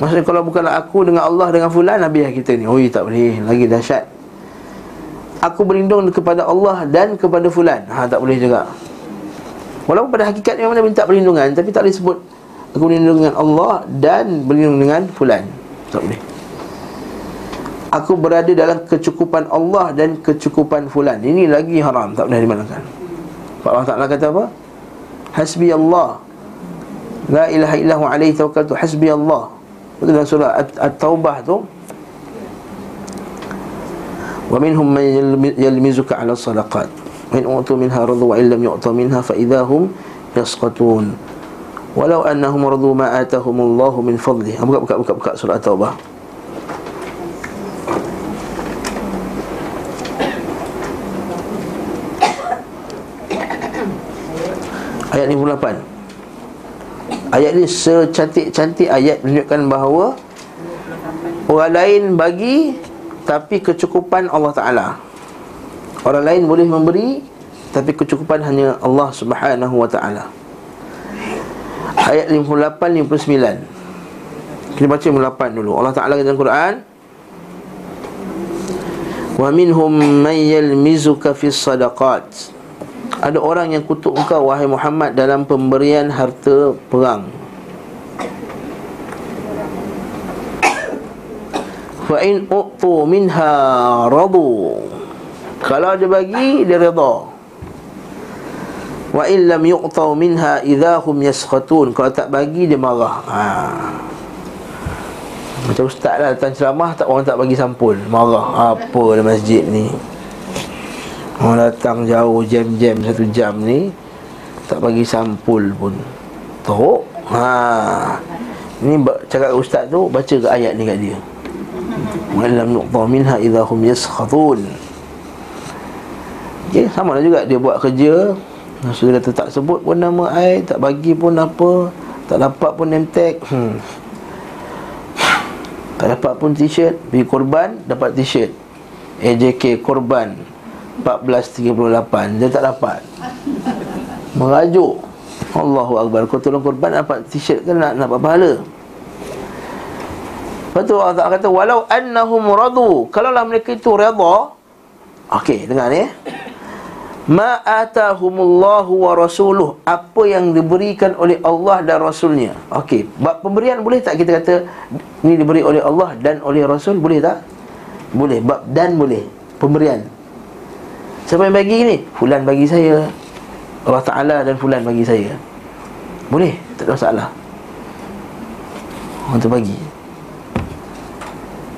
Maksudnya kalau bukanlah aku dengan Allah dengan fulan Habis kita ni Oh tak boleh. Lagi dahsyat. Aku berlindung kepada Allah dan kepada fulan. Ha, Tak boleh juga. Walaupun pada hakikatnya memang Nabi minta perlindungan Tapi tak sebut Aku berlindung dengan Allah Dan berlindung dengan fulan. Tak boleh. Aku berada dalam kecukupan Allah dan kecukupan fulan. Ini lagi haram, tak boleh dimakan Allah Ta'ala kata apa? Hasbi Allah La ilaha illahu alaihi tawakkaltu Hasbi Allah Itu dalam surah At- At-Taubah tu Wa minhum man yalmi- yalmizuka ala sadaqat Wa in u'tu minha radu wa illam yu'ta minha Fa idahum yasqatun Walau annahum radu ma atahumullahu min fadlih Ah, Buka, buka, buka, buka surah At-Taubah Ayat 58 Ayat ni secantik-cantik ayat menunjukkan bahawa Orang lain bagi Tapi kecukupan Allah Ta'ala. Orang lain boleh memberi Tapi kecukupan hanya Allah Subhanahu Wa Ta'ala. Ayat 58-59 Kita baca 58 dulu. Allah Ta'ala kata dalam Quran Wa minhum man yalmizuka fis sadaqat ada orang yang kutuk engkau wahai Muhammad dalam pemberian harta perang. Fa in utu minha radu. Kalau dia bagi dia redha. Wa in lam yu'ta minha idahum yaskhatun. Kalau tak bagi dia marah. Ha. Macam ustaz lah datang ceramah tak orang tak bagi sampul. Marah. Apa dalam masjid ni? Orang datang jauh jam-jam satu jam ni Tak bagi sampul pun. Teruk. Ha. Ni cakap ustaz tu Baca ke ayat ni kat dia? Walam nuqta minha idahum yaskhatun Okay, sama lah juga dia buat kerja. Sudah kata tak sebut pun nama I Tak bagi pun apa Tak dapat pun name tag hmm. Tak dapat pun t-shirt Pergi korban Dapat t-shirt. AJK korban 1438 Dia tak dapat. Merajuk. Allahu Akbar. Kau tolong korban dapat t-shirt kan nak, dapat pahala? Lepas tu Allah kata Walau annahum radu. Kalaulah mereka itu redha Okey, dengar ni eh. Ma atahumullahu wa rasuluh. Apa yang diberikan oleh Allah dan Rasulnya. Okey, pemberian boleh tak kita kata Ini diberi oleh Allah dan oleh Rasul? Boleh tak? Boleh, bab dan boleh. Pemberian Siapa yang bagi ni? Fulan bagi saya. Allah Ta'ala dan Fulan bagi saya. Boleh, tak ada masalah. Orang tu bagi.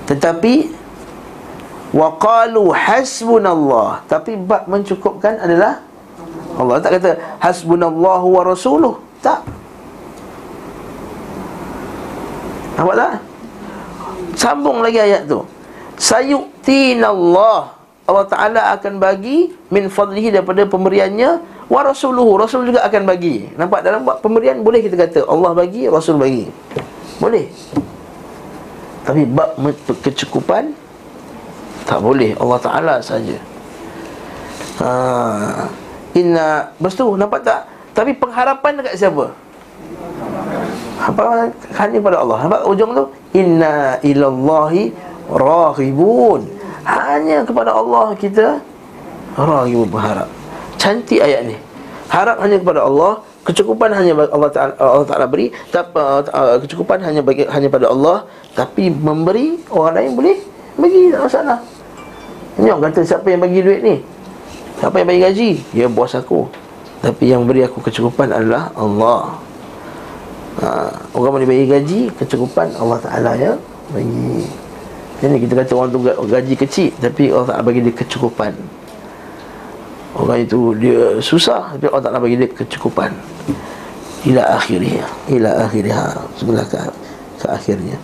Tetapi Waqalu hasbunallah. Tapi bab mencukupkan adalah Allah. Tak kata Hasbunallahu wa rasuluh. Tak. Nampak tak? Sambung lagi ayat tu. Sayuktinallah Allah Ta'ala akan bagi Min fadlihi daripada pemberiannya Wa rasuluhu Rasul juga akan bagi. Nampak dalam buat pemberian Boleh kita kata Allah bagi Rasul bagi. Boleh. Tapi bab kecukupan Tak boleh. Allah Ta'ala saja. Ha. Inna Lepas tu nampak tak? Tapi pengharapan dekat siapa? Apa hanya pada Allah. Nampak ujung tu? Inna ilallahi raghibun hanya kepada Allah kita raghibun berharap. Cantik ayat ni. Harap hanya kepada Allah kecukupan hanya bagi Allah Taala Allah Taala beri tak uh, kecukupan hanya bagi hanya pada Allah tapi memberi orang lain boleh bagi tak masalah. Ini orang kata siapa yang bagi duit ni? Siapa yang bagi gaji? Ya bos aku. Tapi yang beri aku kecukupan adalah Allah. Ha, Orang boleh bagi gaji Kecukupan Allah Ta'ala ya Bagi Jadi kita kata orang tu gaji kecil Tapi Allah Ta'ala bagi dia kecukupan. Orang itu dia susah Tapi Allah Ta'ala bagi dia kecukupan. Ila akhirnya Ila akhirnya Segala ke, ke akhirnya.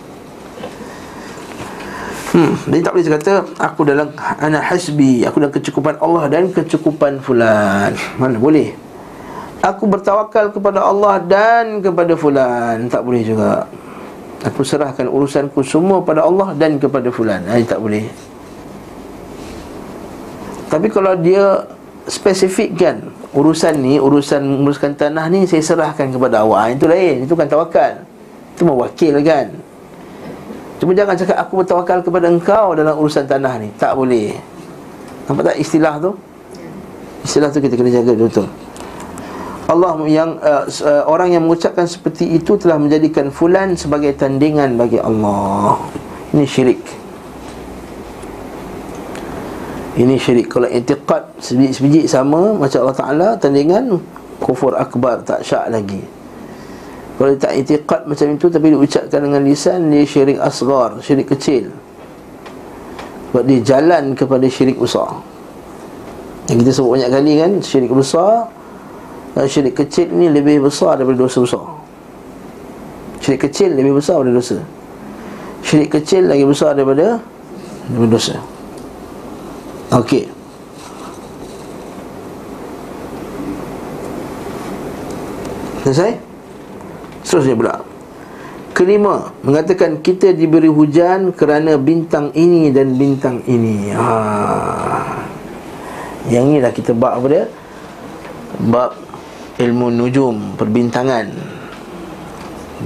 Hmm, dia tak boleh kata Aku dalam Ana hasbi Aku dalam kecukupan Allah Dan kecukupan fulan. Mana boleh? Aku bertawakal kepada Allah dan kepada fulan. Tak boleh juga Aku serahkan urusanku semua pada Allah dan kepada fulan. Ini tak boleh. Tapi kalau dia spesifikkan Urusan ni, urusan menguruskan tanah ni Saya serahkan kepada awak Itu lain, itu kan tawakal. Itu mewakil kan. Cuma jangan cakap aku bertawakal kepada engkau dalam urusan tanah ni. Tak boleh. Nampak tak istilah tu? Istilah tu kita kena jaga betul Allah yang uh, uh, orang yang mengucapkan seperti itu telah menjadikan fulan sebagai tandingan bagi Allah. Ini syirik. Ini syirik kalau i'tiqad sebiji sama macam Allah Taala tandingan kufur akbar tak syak lagi. Kalau tak i'tiqad macam itu tapi diucapkan dengan lisan dia syirik asgar, syirik kecil. Sebab dia jalan kepada syirik besar. Yang kita sebut banyak kali kan syirik besar dan syirik kecil ni lebih besar daripada dosa besar Syirik kecil lebih besar daripada dosa Syirik kecil lagi besar daripada Daripada dosa Okey Selesai? Seterusnya pula Kelima Mengatakan kita diberi hujan kerana bintang ini dan bintang ini ha. Yang ni dah kita bab apa dia? Bab ilmu nujum perbintangan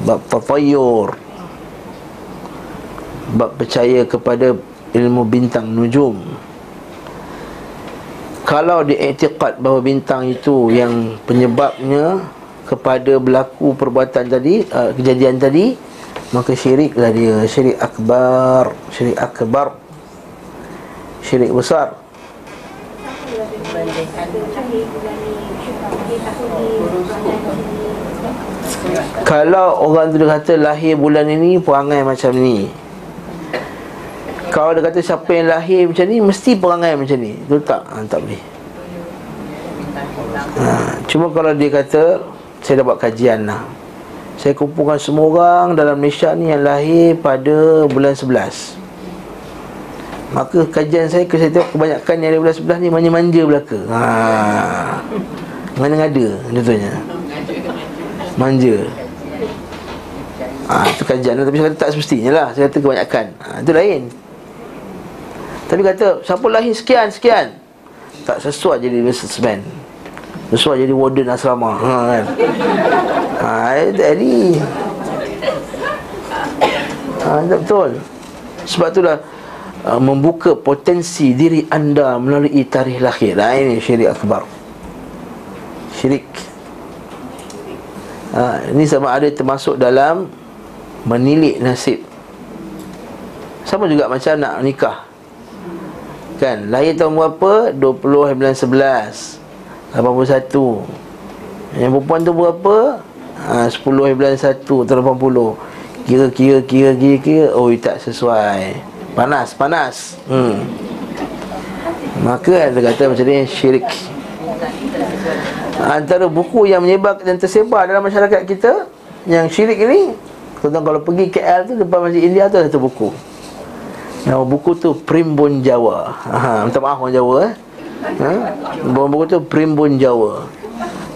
bab tatayur bab percaya kepada ilmu bintang nujum. Kalau diiktikad bahawa bintang itu yang penyebabnya kepada berlaku perbuatan tadi uh, kejadian tadi maka syiriklah dia. Syirik akbar syirik akbar syirik besar Kalau orang tu dia kata lahir bulan ini perangai macam ni. Kalau dia kata siapa yang lahir macam ni Mesti perangai macam ni. Itu tak? Ha, tak boleh. Ha, Cuma kalau dia kata Saya dah buat kajian lah. Saya kumpulkan semua orang dalam Malaysia ni Yang lahir pada bulan 11 Maka kajian saya Saya tengok kebanyakan yang ada bulan 11 ni Manja-manja belaka. Haa mana ada contohnya Manja. Ah, itu kajian Tapi saya kata tak semestinya lah. Saya kata kebanyakan. Ha, Itu lain. Tapi kata Siapa lahir? Sekian sekian. Tak sesuai jadi businessman. Sesuai jadi warden asrama. Ha, kan? Ha, Jadi. Ha, Betul. Sebab itulah uh, Membuka potensi diri anda Melalui tarikh lahir. Ha, Ini syirik akbar. Syirik ha, Ini sama ada termasuk dalam Menilik nasib. Sama juga macam nak nikah. Kan, lahir tahun berapa? 20 bulan 11 81 Yang perempuan tu berapa? Ha, 10 bulan 1 tahun 80 Kira-kira, kira-kira, kira Oh, tak sesuai. Panas, panas. Hmm. Maka ada kata macam ni Syirik Antara buku yang menyebar dan tersebar dalam masyarakat kita Yang syirik ini Tuan kalau pergi KL tu Depan Masjid India tu ada satu buku. Nama buku tu Primbon Jawa. Ha, Minta maaf orang Jawa eh. Ha? Buku tu Primbon Jawa.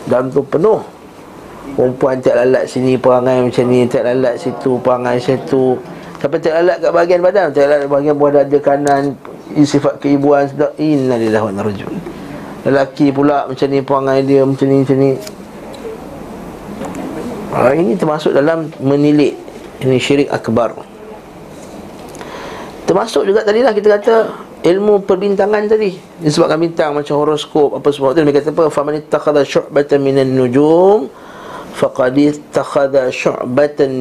Dalam tu penuh. Perempuan tak lalat sini perangai macam ni Tak lalat situ perangai situ. Sampai tak lalat kat bahagian badan? Tak lalat bahagian buah dada kanan Sifat keibuan Inna lillahi wa rajul Lelaki pula macam ni perangai dia Macam ni macam ni. Ha, Ini termasuk dalam menilik Ini syirik akbar. Termasuk juga tadi lah kita kata Ilmu perbintangan tadi. Disebabkan bintang macam horoskop Apa semua tu Dia kata apa? Faman ittakhadha syu'batan minan nujum Faqad ittakhadha syu'batan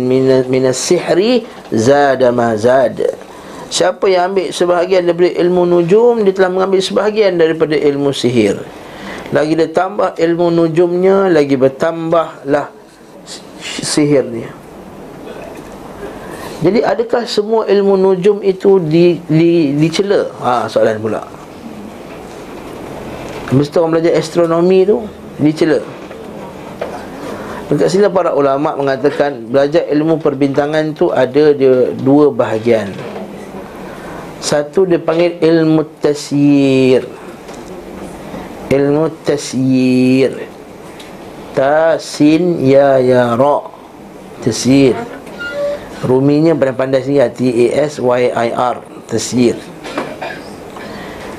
minas sihri Zada ma zada Siapa yang ambil sebahagian daripada ilmu nujum Dia telah mengambil sebahagian daripada ilmu sihir. Lagi dia tambah ilmu nujumnya Lagi bertambahlah sihir dia. Jadi adakah semua ilmu nujum itu di, di, dicela? Ha, soalan pula. Mesti orang belajar astronomi tu Dicela. Dekat sini para ulama mengatakan Belajar ilmu perbintangan tu ada dia dua bahagian satu dia panggil ilmu tasyir Ilmu tasyir Tasin ya ya ra. Tasyir Ruminya pandai-pandai sini T-A-S-Y-I-R Tasyir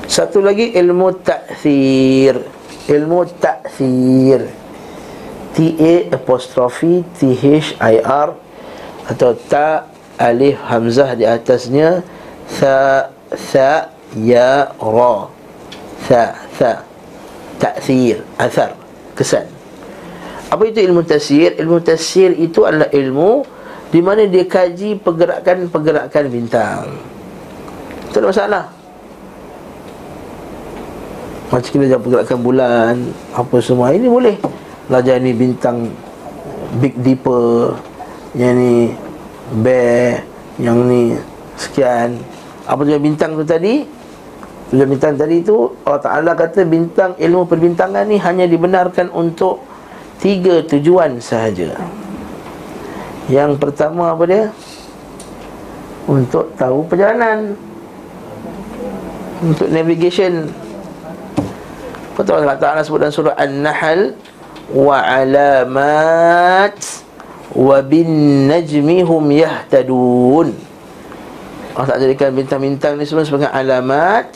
Satu lagi ilmu ta'thir Ilmu ta'thir T-A apostrofi T-H-I-R Atau ta alif hamzah di atasnya sa sa ya ra. Sa sa. Taksir Athar kesan. Apa itu ilmu tafsir ilmu tafsir itu adalah ilmu di mana dia kaji pergerakan-pergerakan bintang. Tak ada masalah. Macam kita jangan pergerakan bulan Apa semua Ini boleh. Belajar ni bintang Big Deeper Yang ni Bear Yang ni Sekian. Apa tujuan bintang tu tadi? Tujuan bintang tadi tu Allah Ta'ala kata bintang ilmu perbintangan ni Hanya dibenarkan untuk Tiga tujuan sahaja. Yang pertama apa dia? Untuk tahu perjalanan. Untuk navigation. Betul Allah Ta'ala sebut dalam surah An-Nahl? Wa alamat Wa bin najmi hum yahtadun Allah Ta'ala jadikan bintang-bintang ni semua sebagai alamat.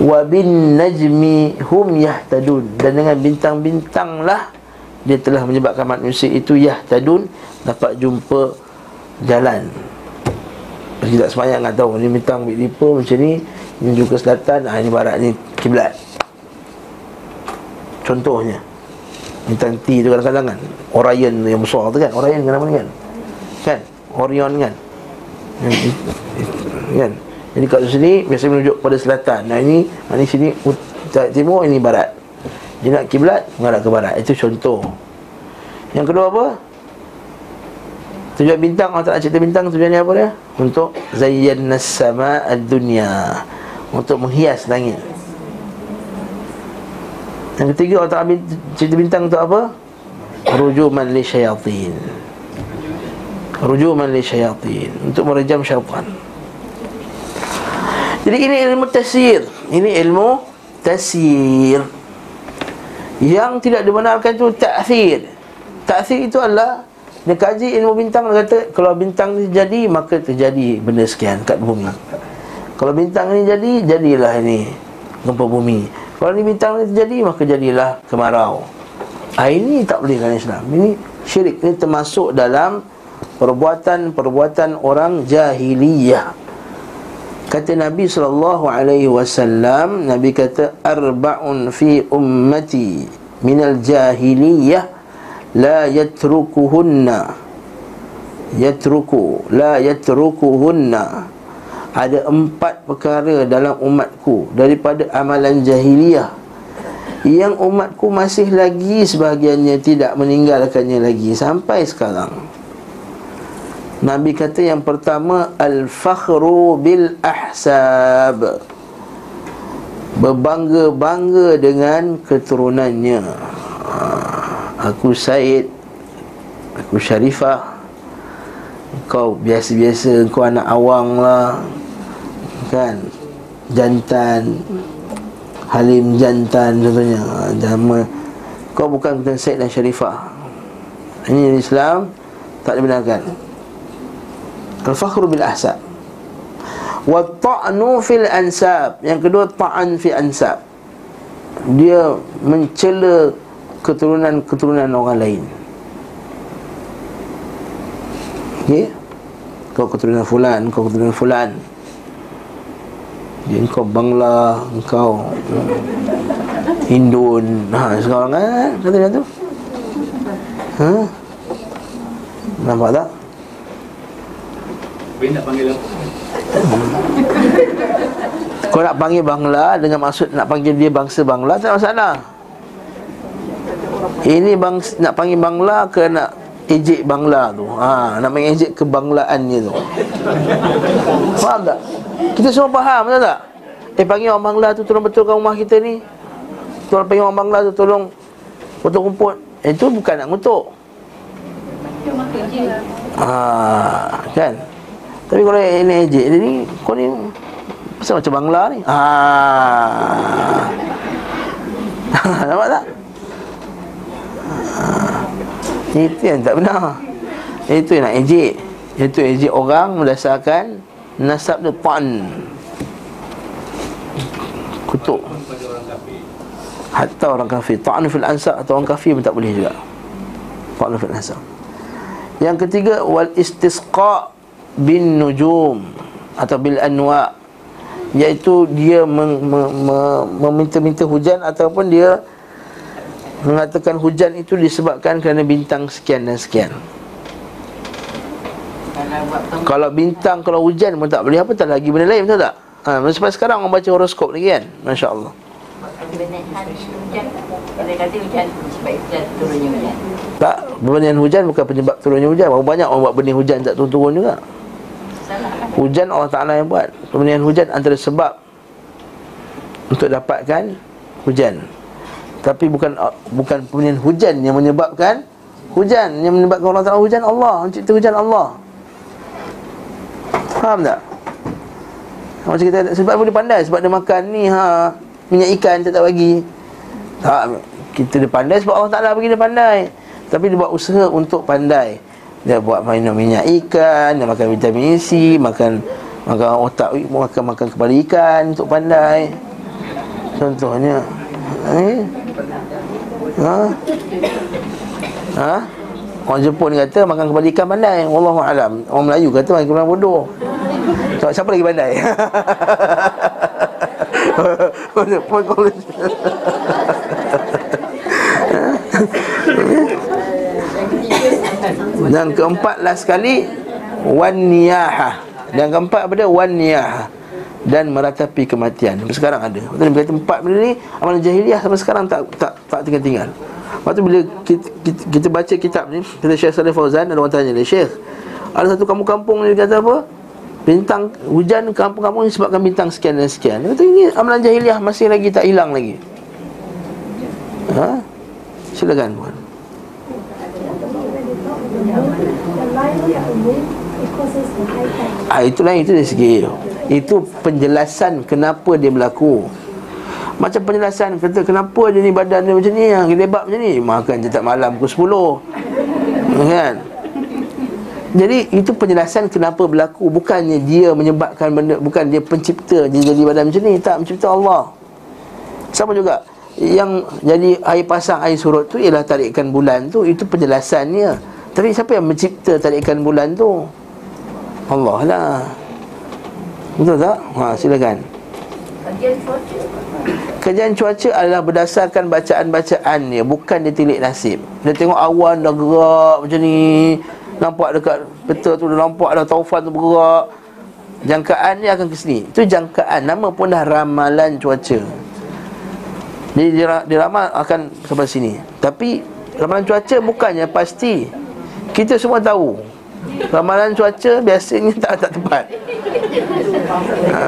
Wa bin najmi hum yahtadun. Dan dengan bintang-bintang lah Dia telah menyebabkan manusia itu yahtadun. Dapat jumpa jalan. Kita tak semayang tak tahu Ni bintang big dipper macam ni menuju ke selatan. Ha, ini barat ni kiblat. Contohnya bintang T tu kadang-kadang kan Orion yang besar tu kan. Orion nama ni kan Orion kan? Kan? Jadi kat sini biasa menunjuk pada selatan. Nah ini ini sini timur ini barat. Dia nak kiblat mengarah ke barat. Itu contoh. Yang kedua apa? Tujuan bintang. Allah tak cerita bintang tujuannya apa dia? Untuk zayyana sama ad-dunya untuk menghias langit. Yang ketiga Allah Ta'ala cerita bintang untuk apa? Rujuman li syayatin Rujuman li syayatin Untuk merejam syaitan Jadi ini ilmu tasir Ini ilmu tasir Yang tidak dibenarkan itu ta'thir Ta'thir itu adalah Dia kaji ilmu bintang Dia kata Kalau bintang terjadi Maka terjadi benda sekian kat bumi kalau bintang ni jadi, jadilah ini gempa bumi. Kalau ni bintang ni terjadi, maka jadilah kemarau. Ah ini tak boleh dalam Islam. Ini syirik ini termasuk dalam perbuatan-perbuatan orang jahiliyah. Kata Nabi sallallahu alaihi wasallam, Nabi kata arba'un fi ummati minal jahiliyah la yatrukuhunna. Yatruku la yatrukuhunna. Ada empat perkara dalam umatku daripada amalan jahiliyah. Yang umatku masih lagi sebahagiannya tidak meninggalkannya lagi sampai sekarang Nabi kata yang pertama al-fakhru bil ahsab berbangga-bangga dengan keturunannya. Ah, aku Said aku Syarifah. Kau biasa-biasa kau anak awang lah. Kan? Jantan. Halim jantan contohnya. Jama Kau bukan Syed dan Syarifah. Ini Islam Tak dibenarkan Al-Fakhru bil Ahsab Wa ta'nu fil ansab Yang kedua ta'an fi ansab Dia mencela Keturunan-keturunan orang lain Okay Kau keturunan fulan Kau keturunan fulan dia engkau Bangla, engkau Hindun. Ha, sekarang kan kata tu. Ha? Nampak tak? Nak panggil apa? Kau nak panggil Bangla dengan maksud nak panggil dia bangsa Bangla tak masalah. Ini bang nak panggil Bangla ke nak ejek Bangla tu. Ha, nak mengejek kebanglaannya tu. Faham tak? Kita semua faham betul tak? Eh panggil orang Bangla tu tolong betulkan rumah kita ni. Tolong panggil orang Bangla tu tolong potong rumput. Eh, itu bukan nak ngutuk. Ah, kan? Tapi kalau ini ejek dia ni kau ni pasal macam Bangla ni. Ah. Nampak tak? Ah. Itu yang tak benar. Itu yang nak ejek. Itu ejek orang berdasarkan nasab dia pan kutuk hatta orang kafir ta'an fil ansab atau orang kafir pun tak boleh juga ta'an fil ansab yang ketiga wal istisqa bin nujum atau bil anwa iaitu dia mem- mem- mem- meminta-minta hujan ataupun dia mengatakan hujan itu disebabkan kerana bintang sekian dan sekian. Kalau bintang kalau hujan pun tak boleh apa tak lagi benda lain betul tak? Ha, sampai sekarang orang baca horoskop lagi kan? Masya-Allah. sebab. Tak, benih hujan bukan penyebab turunnya hujan. Banyak orang buat benih hujan tak turun-turun juga. Hujan Allah Ta'ala yang buat. Pembenihan hujan antara sebab Untuk dapatkan hujan. Tapi bukan bukan pembenihan hujan yang menyebabkan Hujan. Yang menyebabkan Allah Ta'ala hujan Allah. Mencipta hujan Allah. Faham tak? Macam kita Sebab boleh pandai. Sebab dia makan ni ha Minyak ikan tak tak bagi. Tak Kita dia pandai sebab Allah Ta'ala bagi dia pandai. Tapi dia buat usaha untuk pandai Dia buat minum minyak ikan Dia makan vitamin C Makan Makan otak Makan makan kepala ikan Untuk pandai Contohnya eh? Ha? Ha? Orang Jepun kata makan kepala ikan pandai Wallahu alam. Orang Melayu kata makan kepala bodoh so, Siapa lagi pandai? College Dan keempat last sekali Wan niyahah. Dan keempat apa dia? Wan niyahah. Dan meratapi kematian. Sampai sekarang ada. Betul dia berkata empat benda ni Amalan jahiliah sampai sekarang tak tak tak tinggal-tinggal. Lepas tu bila kita, kita, kita baca kitab ni Kata Syekh Salih Fauzan Ada orang tanya dia Syekh Ada satu kampung-kampung ni kata apa? Bintang hujan kampung-kampung ni sebabkan bintang sekian dan sekian. Dia kata ini amalan jahiliah masih lagi tak hilang lagi. Ha? Silakan puan Ah itulah itu dari segi itu penjelasan kenapa dia berlaku. Macam penjelasan kata kenapa ni badan dia macam ni yang lebat macam ni makan je tak malam pukul 10. Kan? Jadi itu penjelasan kenapa berlaku bukannya dia menyebabkan benda bukan dia pencipta dia jadi badan macam ni tak mencipta Allah. Sama juga yang jadi air pasang air surut tu ialah tarikan bulan tu itu penjelasannya. Tapi siapa yang mencipta tarikan bulan tu? Allah lah. Betul tak? Ha silakan. Kajian cuaca. Kajian cuaca adalah berdasarkan bacaan-bacaan dia Bukan dia tilik nasib Dia tengok awan dah gerak macam ni Nampak dekat peta tu dah nampak dah taufan tu bergerak Jangkaan dia akan ke sini Itu jangkaan Nama pun dah ramalan cuaca Jadi dia, dia ramal akan sampai sini Tapi ramalan cuaca bukannya pasti Kita semua tahu Ramalan cuaca biasanya tak tak tepat ha,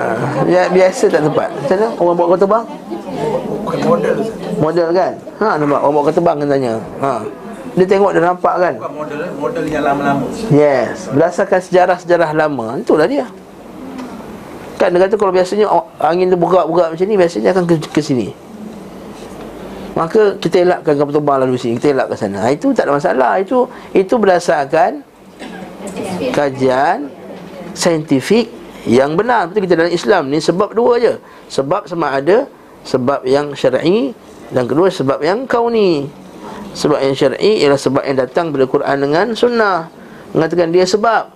Biasa tak tepat Macam mana orang bawa kereta bang? Model Model kan? Ha nampak orang bawa kereta bang kan tanya. Ha. Dia tengok dia nampak kan? Bukan model Model yang lama-lama Yes, berdasarkan sejarah-sejarah lama, itulah dia. Kan dia kata kalau biasanya angin tu bergerak-bergerak macam ni biasanya akan ke, ke sini. Maka kita elakkan kapal terbang lalu sini, kita elak ke sana. Ha, itu tak ada masalah. Itu itu berdasarkan kajian saintifik yang benar. Betul kita dalam Islam ni sebab dua je. Sebab sama ada sebab yang syar'i dan kedua sebab yang kauni. Sebab yang syar'i ialah sebab yang datang dari Quran dengan sunnah. Mengatakan dia sebab.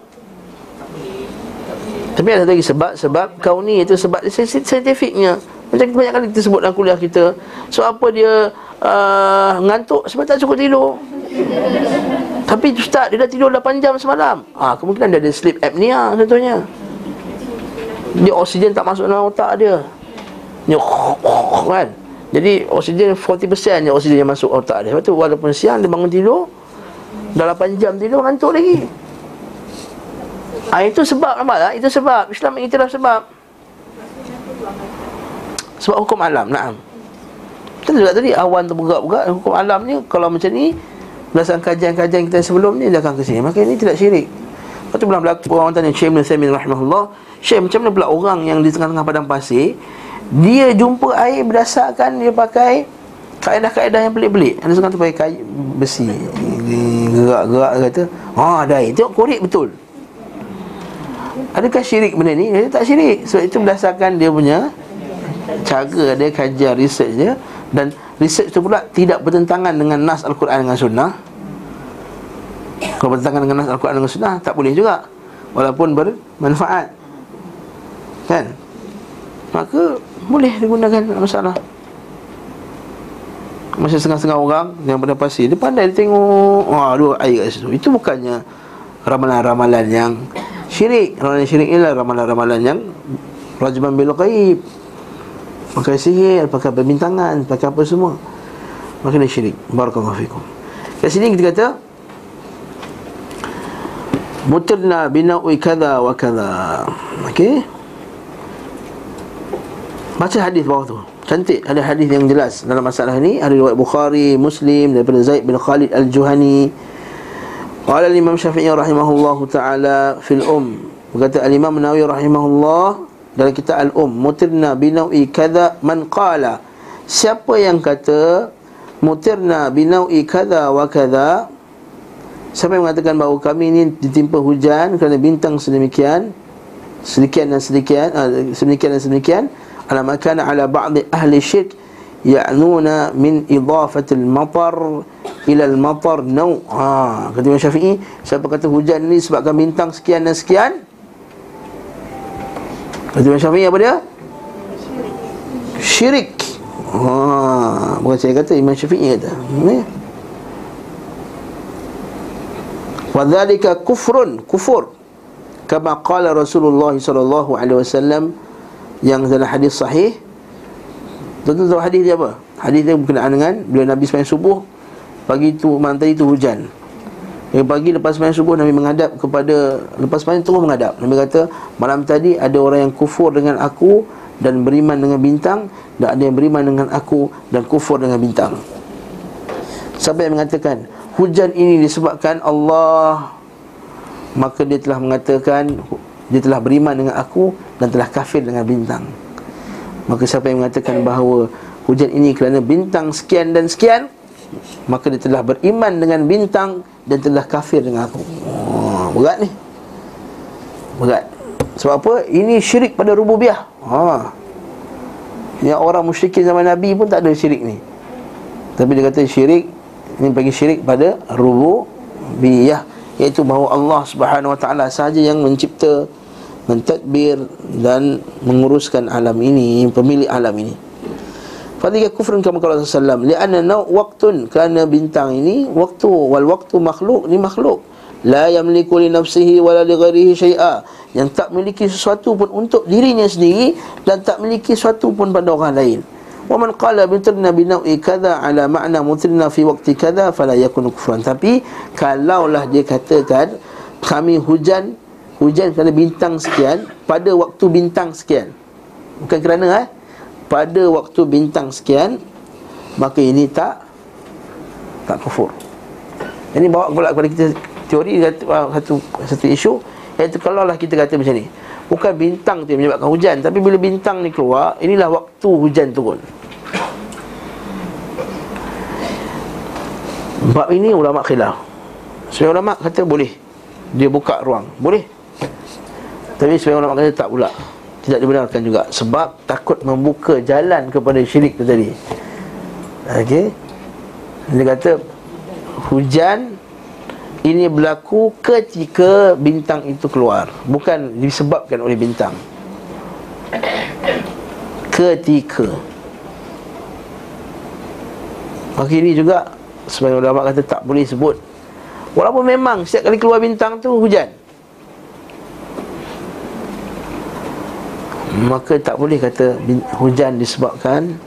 Tapi ada lagi sebab sebab kauni itu sebab saintifiknya. Macam banyak kali kita sebut dalam kuliah kita. So apa dia uh, ngantuk sebab tak cukup tidur. Tapi ustaz dia dah tidur 8 jam semalam. Ah ha, kemungkinan dia ada sleep apnea contohnya. Dia oksigen tak masuk dalam otak dia. Dia kan. Jadi oksigen 40% je oksigen yang masuk otak dia. Lepas tu walaupun siang dia bangun tidur dah 8 jam tidur ngantuk lagi. Ah itu sebab nampak tak? Itu sebab Islam mengiktiraf sebab. Sebab hukum alam, naam. Kita juga tadi awan tu bergerak-gerak hukum alam ni kalau macam ni berdasarkan kajian-kajian kita sebelum ni dia akan ke sini. Maka ini tidak syirik. Lepas tu belum berlaku orang tanya Syekh Ibn Saimin rahimahullah Syekh macam mana pula orang yang di tengah-tengah padang pasir Dia jumpa air berdasarkan dia pakai Kaedah-kaedah yang pelik-pelik Ada seorang tu pakai kayu besi Gerak-gerak kata Haa ada air Tengok korek betul Adakah syirik benda ni? Dia tak syirik Sebab itu berdasarkan dia punya Cara dia kajian research dia Dan research tu pula tidak bertentangan dengan Nas Al-Quran dengan Sunnah. Kalau bertentangan dengan Nas Al-Quran dengan Sunnah Tak boleh juga. Walaupun bermanfaat. Kan? Maka Boleh digunakan tak masalah. Macam setengah-setengah orang Yang pada pasir Dia pandai dia tengok Wah ada air kat situ. Itu bukannya Ramalan-ramalan yang Syirik. Ramalan syirik ni lah Ramalan-ramalan yang Rajaman bil qaib Pakai sihir Pakai perbintangan Pakai apa semua. Maka dia syirik. Barakallahu fikum. Kat sini kita kata Mutirna bina'ui kada wa kada Okey? Baca hadis bawah tu. Cantik. Ada hadis yang jelas. Dalam masalah ni Ada riwayat Bukhari, Muslim daripada Zaid bin Khalid Al-Juhani. Qala Imam Syafi'i rahimahullahu taala fil um berkata Al-Imam Nawawi rahimahullah dalam kita al-um mutirna binawi kadha man qala. Siapa yang kata mutirna binawi kadha wa kadha siapa yang mengatakan bahawa kami ini ditimpa hujan kerana bintang sedemikian sedemikian dan sedemikian, uh, sedemikian dan sedemikian ala makana ala ba'd ahli syirk ya'nuna min idafati al-matar ila al-matar naw ha ah, kata Imam Syafi'i siapa kata hujan ini sebabkan bintang sekian dan sekian Imam Syafi'i apa dia? Syirik. Ha, bukan saya kata Imam Syafi'i kata. Ni. Wadhalika kufrun Kufur. Kama qala Rasulullah sallallahu alaihi wasallam yang dalam hadis sahih. Tentu hadis dia apa? Hadis dia berkenaan dengan Bila Nabi sembahyang subuh Pagi itu, malam tadi itu hujan Yang pagi lepas sembahyang subuh Nabi menghadap kepada Lepas sembahyang terus menghadap Nabi kata Malam tadi ada orang yang kufur dengan aku Dan beriman dengan bintang Dan ada yang beriman dengan aku Dan kufur dengan bintang Siapa yang mengatakan Hujan ini disebabkan Allah Maka dia telah mengatakan dia telah beriman dengan aku dan telah kafir dengan bintang. Maka siapa yang mengatakan bahawa hujan ini kerana bintang sekian dan sekian, maka dia telah beriman dengan bintang dan telah kafir dengan aku. Oh, berat ni. Berat. Sebab apa? Ini syirik pada rububiyah. Ha. Yang orang musyrikin zaman Nabi pun tak ada syirik ni. Tapi dia kata syirik ini bagi syirik pada rububiyah iaitu bahawa Allah Subhanahu Wa Taala sahaja yang mencipta mentadbir dan menguruskan alam ini pemilik alam ini Fadhika kufrun kama qala sallam li'anna naw waqtun kana bintang ini waktu wal waktu makhluk ni makhluk. La yamliku li nafsihi wala li ghairihi syai'a. Yang tak memiliki sesuatu pun untuk dirinya sendiri dan tak memiliki sesuatu pun pada orang lain. Wa man qala bitirna bi nawi kadha ala ma'na mutirna fi waqti kadha fala yakun kufran. Tapi kalaulah dia katakan kami hujan hujan kerana bintang sekian pada waktu bintang sekian. Bukan kerana eh pada waktu bintang sekian maka ini tak tak kufur. Ini bawa pula kepada kita teori satu satu isu iaitu kalau lah kita kata macam ni bukan bintang tu yang menyebabkan hujan tapi bila bintang ni keluar inilah waktu hujan turun. Bab ini ulama khilaf. Sebagai ulama kata boleh. Dia buka ruang. Boleh. Tapi sebagian ulama kata tak pula Tidak dibenarkan juga Sebab takut membuka jalan kepada syirik tu tadi. Okey Dia kata Hujan Ini berlaku ketika bintang itu keluar. Bukan disebabkan oleh bintang. Ketika. Maka ini juga Sebagian ulama kata tak boleh sebut. Walaupun memang setiap kali keluar bintang tu hujan maka tak boleh kata hujan disebabkan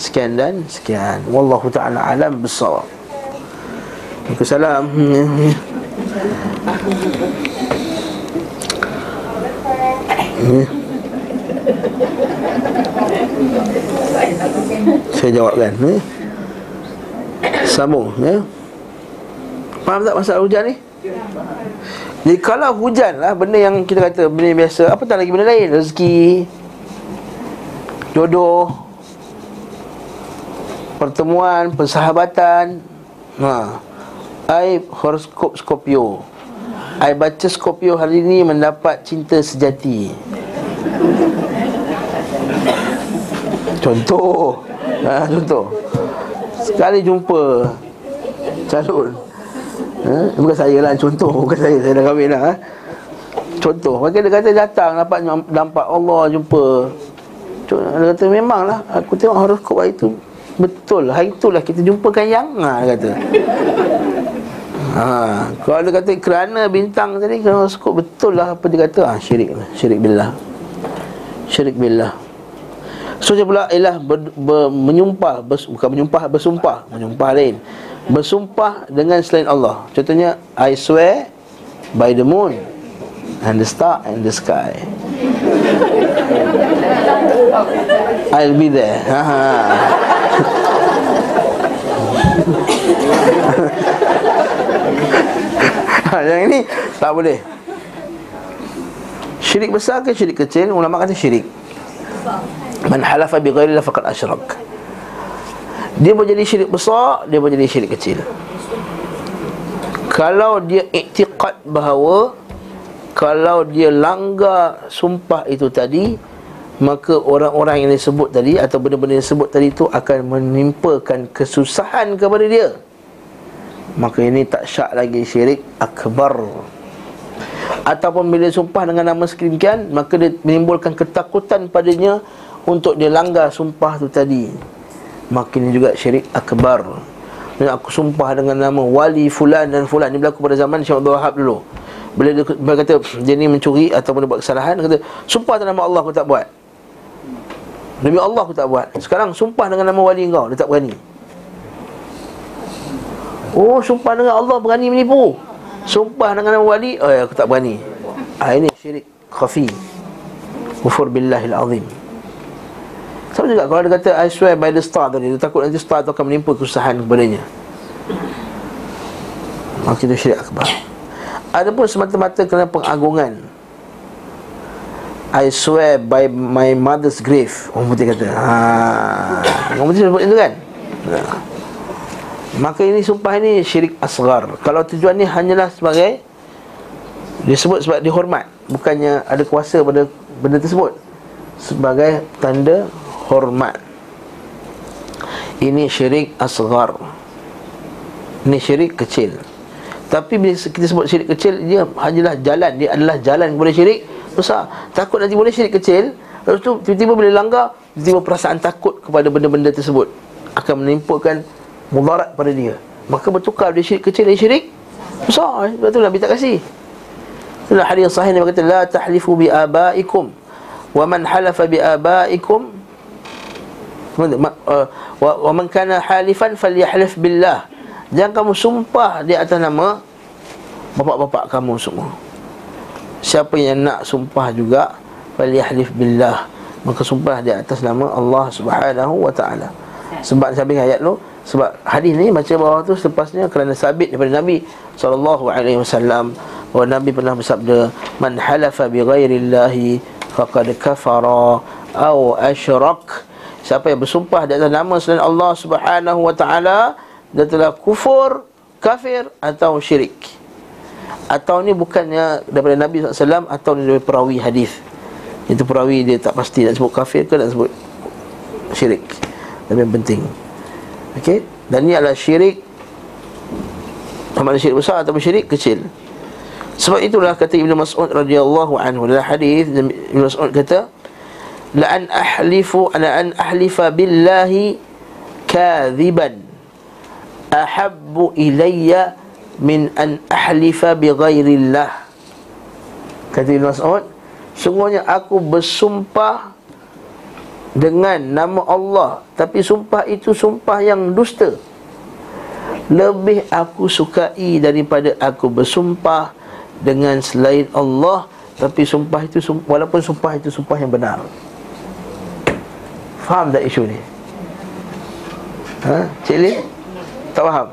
sekian dan sekian wallahu taala alam besar Waalaikumsalam Saya jawabkan eh? Sambung ya? Faham tak masalah hujan ni? Jadi kalau hujan lah Benda yang kita kata Benda yang biasa Apa tak lagi benda lain? Rezeki Jodoh Pertemuan Persahabatan. Ha. I horoskop Scorpio. I baca Scorpio hari ini Mendapat cinta sejati. Contoh. Ha, Contoh. Sekali jumpa Calon ha? Bukan saya lah contoh. Bukan saya, saya dah kahwin lah ha? Contoh. Maka dia kata datang Nampak, nampak Allah jumpa. Dia kata memang lah Aku tengok horoskop hari tu. Betul Hari itulah kita jumpakan yang ha, dia kata. Ha, Kalau dia kata kerana bintang tadi Kerana sekut betul lah apa dia kata. Ha, Syirik Syirik billah. Syirik billah. So dia pula ialah ber, ber, menyumpah bers, Bukan menyumpah, bersumpah. Menyumpah lain Bersumpah dengan selain Allah. Contohnya I swear by the moon And the star and the sky. I'll be there. Ha, ha. ha, Yang ini tak boleh. Syirik besar ke syirik kecil? Ulama kata syirik. Man halafa bi ghairillah faqad asyrak Dia boleh jadi syirik besar Dia boleh jadi syirik kecil. Kalau dia iktiqat bahawa Kalau dia langgar sumpah itu tadi Maka orang-orang yang disebut tadi Atau benda-benda yang disebut tadi itu Akan menimpakan kesusahan kepada dia. Maka ini tak syak lagi syirik akbar. Ataupun bila sumpah dengan nama sedemikian Maka dia menimbulkan ketakutan padanya Untuk dia langgar sumpah tu tadi Maka ini juga syirik akbar. Dan aku sumpah dengan nama wali fulan dan fulan. Ini berlaku pada zaman Syekh Abdul Wahab dulu. Bila dia, kata dia ni mencuri ataupun dia buat kesalahan Dia kata sumpah dengan nama Allah aku tak buat. Demi Allah aku tak buat. Sekarang sumpah dengan nama wali kau Dia tak berani. Oh sumpah dengan Allah berani menipu. Sumpah dengan nama wali ya, aku tak berani. Ah, Ini syirik khafi. Kufur billahil azim Sama juga kalau dia kata I swear by the star tadi. Dia takut nanti star tu akan menimpa kesusahan kepadanya. Maka itu syirik akbar. Adapun semata-mata kerana pengagungan I swear by my mother's grave. Orang putih kata Haa Orang putih sebut itu kan? Ha. Maka ini sumpah ini syirik asgar Kalau tujuan ni hanyalah sebagai Disebut sebab dihormat. Bukannya ada kuasa pada benda tersebut. Sebagai tanda hormat. Ini syirik asgar Ini syirik kecil. Tapi bila kita sebut syirik kecil Dia hanyalah jalan. Dia adalah jalan kepada syirik besar. Takut nanti boleh syirik kecil Lepas tu tiba-tiba bila langgar Tiba-tiba perasaan takut kepada benda-benda tersebut Akan menimpulkan mudarat pada dia. Maka bertukar dia syirik kecil dan syirik besar. Sebab tu Nabi tak kasih. Itulah hadis sahih. Nabi kata La tahlifu bi abaikum Wa man halafa bi abaikum Wa man kana halifan falyahlif billah. Jangan kamu sumpah di atas nama Bapak-bapak kamu semua. Siapa yang nak sumpah juga Falyahlif billah. Maka sumpah di atas nama Allah subhanahu wa ta'ala. Sebab sabit ayat tu Sebab hadis ni baca bawah tu Selepasnya kerana sabit daripada Nabi SAW Bahawa Nabi pernah bersabda Man halafa bi ghairillahi Faqad kafara Au ashrak Siapa yang bersumpah di atas nama selain Allah subhanahu wa ta'ala Dia telah kufur Kafir atau syirik. Atau ni bukannya daripada Nabi SAW Atau ni daripada perawi hadis. Itu perawi dia tak pasti nak sebut kafir ke nak sebut syirik. Tapi yang penting. Okey? Dan ni adalah syirik. Sama ada syirik besar atau syirik kecil. Sebab itulah kata Ibn Mas'ud radhiyallahu anhu Dalam hadis Ibn Mas'ud kata La an ahlifu ana an ahlifa billahi kadhiban ahabbu ilayya min an ahlifa bi ghairillah kata Ibn Mas'ud sungguhnya aku bersumpah dengan nama Allah tapi sumpah itu sumpah yang dusta. Lebih aku sukai daripada aku bersumpah dengan selain Allah tapi sumpah itu walaupun sumpah itu sumpah yang benar faham tak isu ni? Ha? Cik Lin? Tak faham?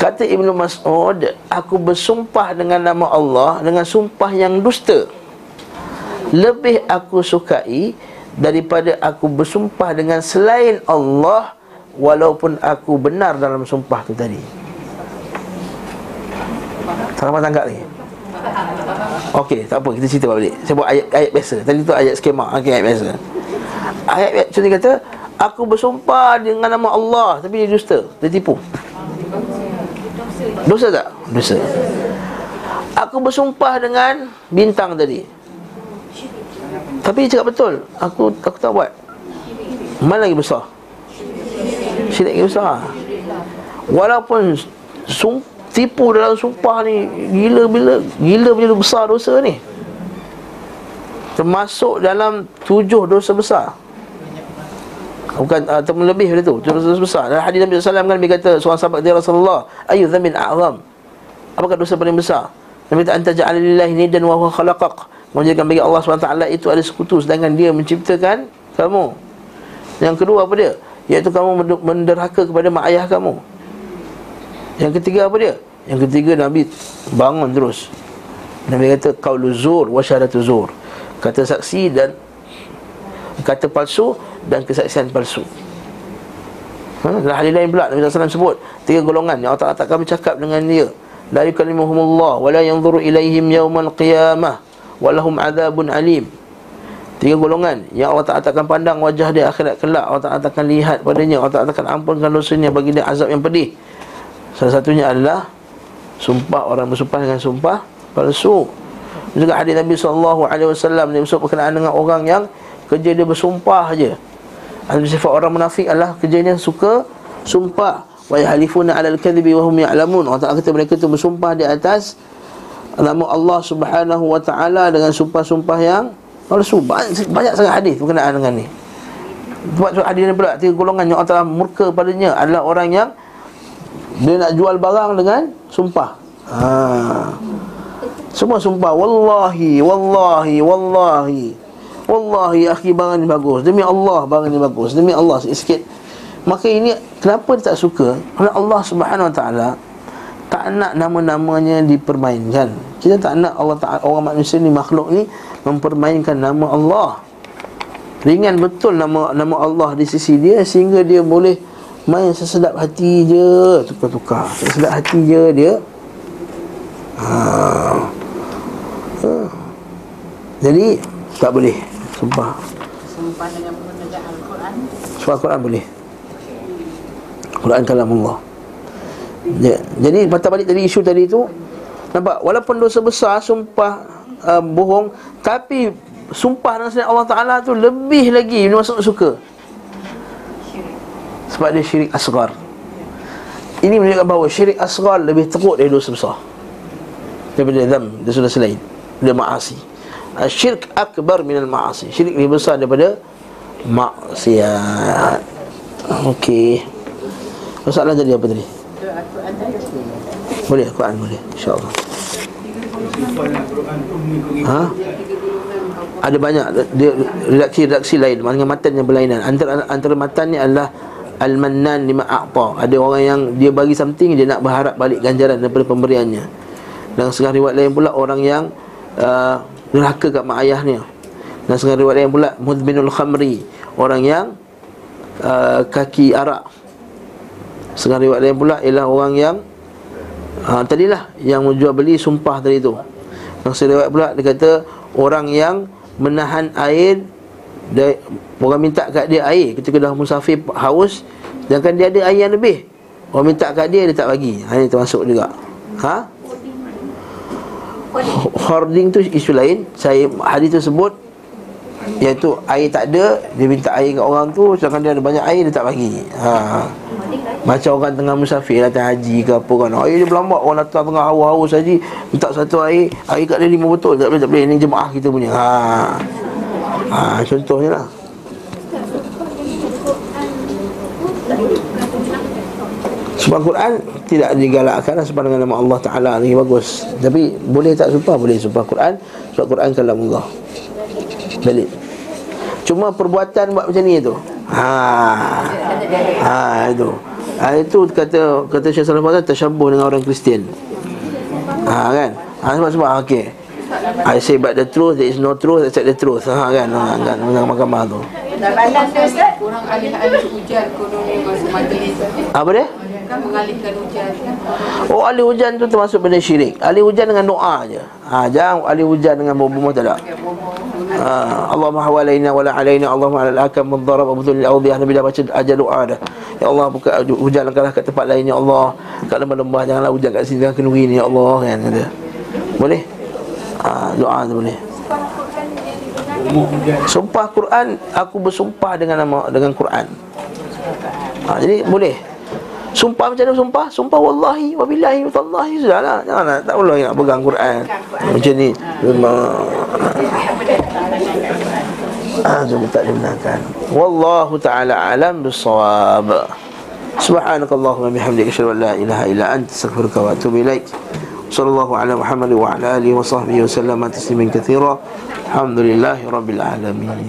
Kata Ibnu Mas'ud Aku bersumpah dengan nama Allah Dengan sumpah yang dusta. Lebih aku sukai Daripada aku bersumpah dengan selain Allah Walaupun aku benar dalam sumpah tu tadi. Tak dapat tangkap ni? Okey, tak apa, kita cerita balik. Saya buat ayat, ayat biasa. Tadi tu ayat skema, okey, ayat biasa Ayat, ayat contoh kata Aku bersumpah dengan nama Allah Tapi dia dusta, dia tipu. Dosa tak? Dosa Aku bersumpah dengan bintang tadi. Tapi dia cakap betul. Aku aku tak buat. Mana lagi besar? Syirik lagi besar Walaupun sum, Tipu dalam sumpah ni Gila bila Gila bila besar dosa ni Termasuk dalam Tujuh dosa besar. Bukan ataupun lebih dari tu Tujuh dosa besar. Dalam hadis Nabi SAW kan Nabi kata Seorang sahabat dia Rasulullah Ayu dhamin a'zam? Apakah dosa paling besar? Nabi kata Anta ja'alillahi nidan wa huwa khalaqaq Menjadikan bagi Allah SWT itu ada sekutu Sedangkan dia menciptakan kamu. Yang kedua apa dia? Iaitu kamu menderhaka kepada mak ayah kamu. Yang ketiga apa dia? Yang ketiga Nabi bangun terus. Nabi kata Qaulu zur wa syaratu zur Kata saksi dan Kata palsu dan kesaksian palsu. Ha? Dalam hadis lain pula Nabi SAW sebut Tiga golongan yang Allah Ta'ala kami cakap dengan dia. La yukallimuhumullah Wa la yanzuru ilaihim yawmal qiyamah walahum adzabun alim. Tiga golongan yang Allah Taala akan pandang wajah dia akhirat kelak. Allah Taala akan lihat padanya. Allah Taala akan ampunkan dosanya bagi dia azab yang pedih. Salah satunya adalah sumpah orang bersumpah dengan sumpah palsu juga hadis Nabi sallallahu alaihi wasallam dia bersumpah berkenaan dengan orang yang kerja dia bersumpah aja ada sifat orang munafik adalah kerjanya suka sumpah wa yahlifuna alal kadhibi wa hum ya'lamun Allah Taala kata mereka itu bersumpah di atas nama Allah Subhanahu wa taala dengan sumpah-sumpah yang palsu. Banyak, sangat hadis berkenaan dengan ni. Sebab hadis ni pula tiga golongan yang Allah murka padanya adalah orang yang dia nak jual barang dengan sumpah. Ha. Semua sumpah wallahi wallahi wallahi. Wallahi akhi barang ni bagus. Demi Allah barang ni bagus. Demi Allah sikit. Maka ini kenapa dia tak suka? Kerana Allah Subhanahu wa taala tak nak nama-namanya dipermainkan. Kita tak nak Allah Taala orang manusia ni makhluk ni mempermainkan nama Allah. Ringan betul nama nama Allah di sisi dia sehingga dia boleh main sesedap hati je, tukar-tukar. Sesedap hati je dia. Ha. Jadi tak boleh sumpah. Sumpah dengan menggunakan Al-Quran. Sumpah Al-Quran boleh. Quran kalam Allah. Ya. Jadi patah balik tadi isu tadi tu Nampak Walaupun dosa besar Sumpah uh, bohong Tapi Sumpah dengan sini Allah Ta'ala tu Lebih lagi masuk suka Sebab dia syirik asgar Ini menunjukkan bahawa Syirik asgar Lebih teruk dari dosa besar Daripada dam sudah selain Dia ma'asi Syirik akbar minal ma'asi Syirik lebih besar daripada Maksiat Okey Masalah tadi apa tadi? Boleh Quran boleh InsyaAllah Ha? Ada banyak redaksi-redaksi lain dengan matan yang berlainan. Antara antara matan ni adalah al-mannan lima a'ta. Ada orang yang dia bagi something dia nak berharap balik ganjaran daripada pemberiannya. Dan setengah riwayat lain pula orang yang uh, neraka kat mak ayahnya. Dan setengah riwayat lain pula mudminul khamri, orang yang uh, kaki arak. Setengah riwayat lain pula ialah orang yang ha, Tadilah yang menjual beli sumpah tadi tu Yang riwayat pula dia kata Orang yang menahan air dia, Orang minta kat dia air Ketika dah musafir haus Sedangkan dia ada air yang lebih Orang minta kat dia dia tak bagi Ini termasuk juga Ha? Hoarding tu isu lain. Saya hadis tu sebut Iaitu air tak ada Dia minta air kat orang tu Sedangkan dia ada banyak air Dia tak bagi. Ha. Macam orang tengah musafir Datang haji ke apa kan. Air dia berlambat Orang datang tengah haus-haus haji Minta satu air Air kat dia lima botol Tak boleh, tak boleh. Ini jemaah kita punya. Ha. ha contohnya lah Sebab Quran tidak digalakkan sebab dengan nama Allah Ta'ala ni bagus. Tapi boleh tak sumpah? Boleh sumpah Quran. Sebab Quran kalam Allah Balik. Cuma perbuatan buat macam ni tu. Ha. Ha itu. Ha itu kata kata Syekh Salah Fazal tersyabuh dengan orang Kristian. Ha kan? Ha sebab sebab okey I say but the truth there is no truth except the truth. Ha kan? Ha kan? Dengan mahkamah tu. Dah balas tu Ustaz? Orang alih-alih hujan kononnya masa majlis apa dia kan mengalihkan hujan kan? Oh ahli hujan tu termasuk benda syirik. Ahli hujan dengan doa je. Ha, Jangan ahli hujan dengan bomoh tak ada? Ha, Allahumma hawalaina wala alaina Allahumma ala al-akam mudharab Abdul al-awdiyah Nabi dah baca ajar doa dah. Ya Allah buka hujan langkahlah kat tempat lain Ya Allah. Kat lembah-lembah Janganlah hujan kat sini Jangan kenuri ni Ya Allah kan kata. Boleh? Ha, Doa tu boleh. Sumpah Quran Aku bersumpah dengan nama Dengan Quran. Ha, Jadi boleh Sumpah macam mana sumpah? Sumpah wallahi wa billahi wa tallahi Sudahlah Jangan nak Tak perlu nak pegang Quran Macam ni Memang Ah, tak dibenarkan. Wallahu taala alam bisawab. Subhanakallahumma bihamdika asyhadu an la ilaha illa anta astaghfiruka wa atubu ilaik. Sallallahu ala Muhammad wa ala alihi wa sahbihi wa sallama tasliman katsira. Alhamdulillahi rabbil alamin.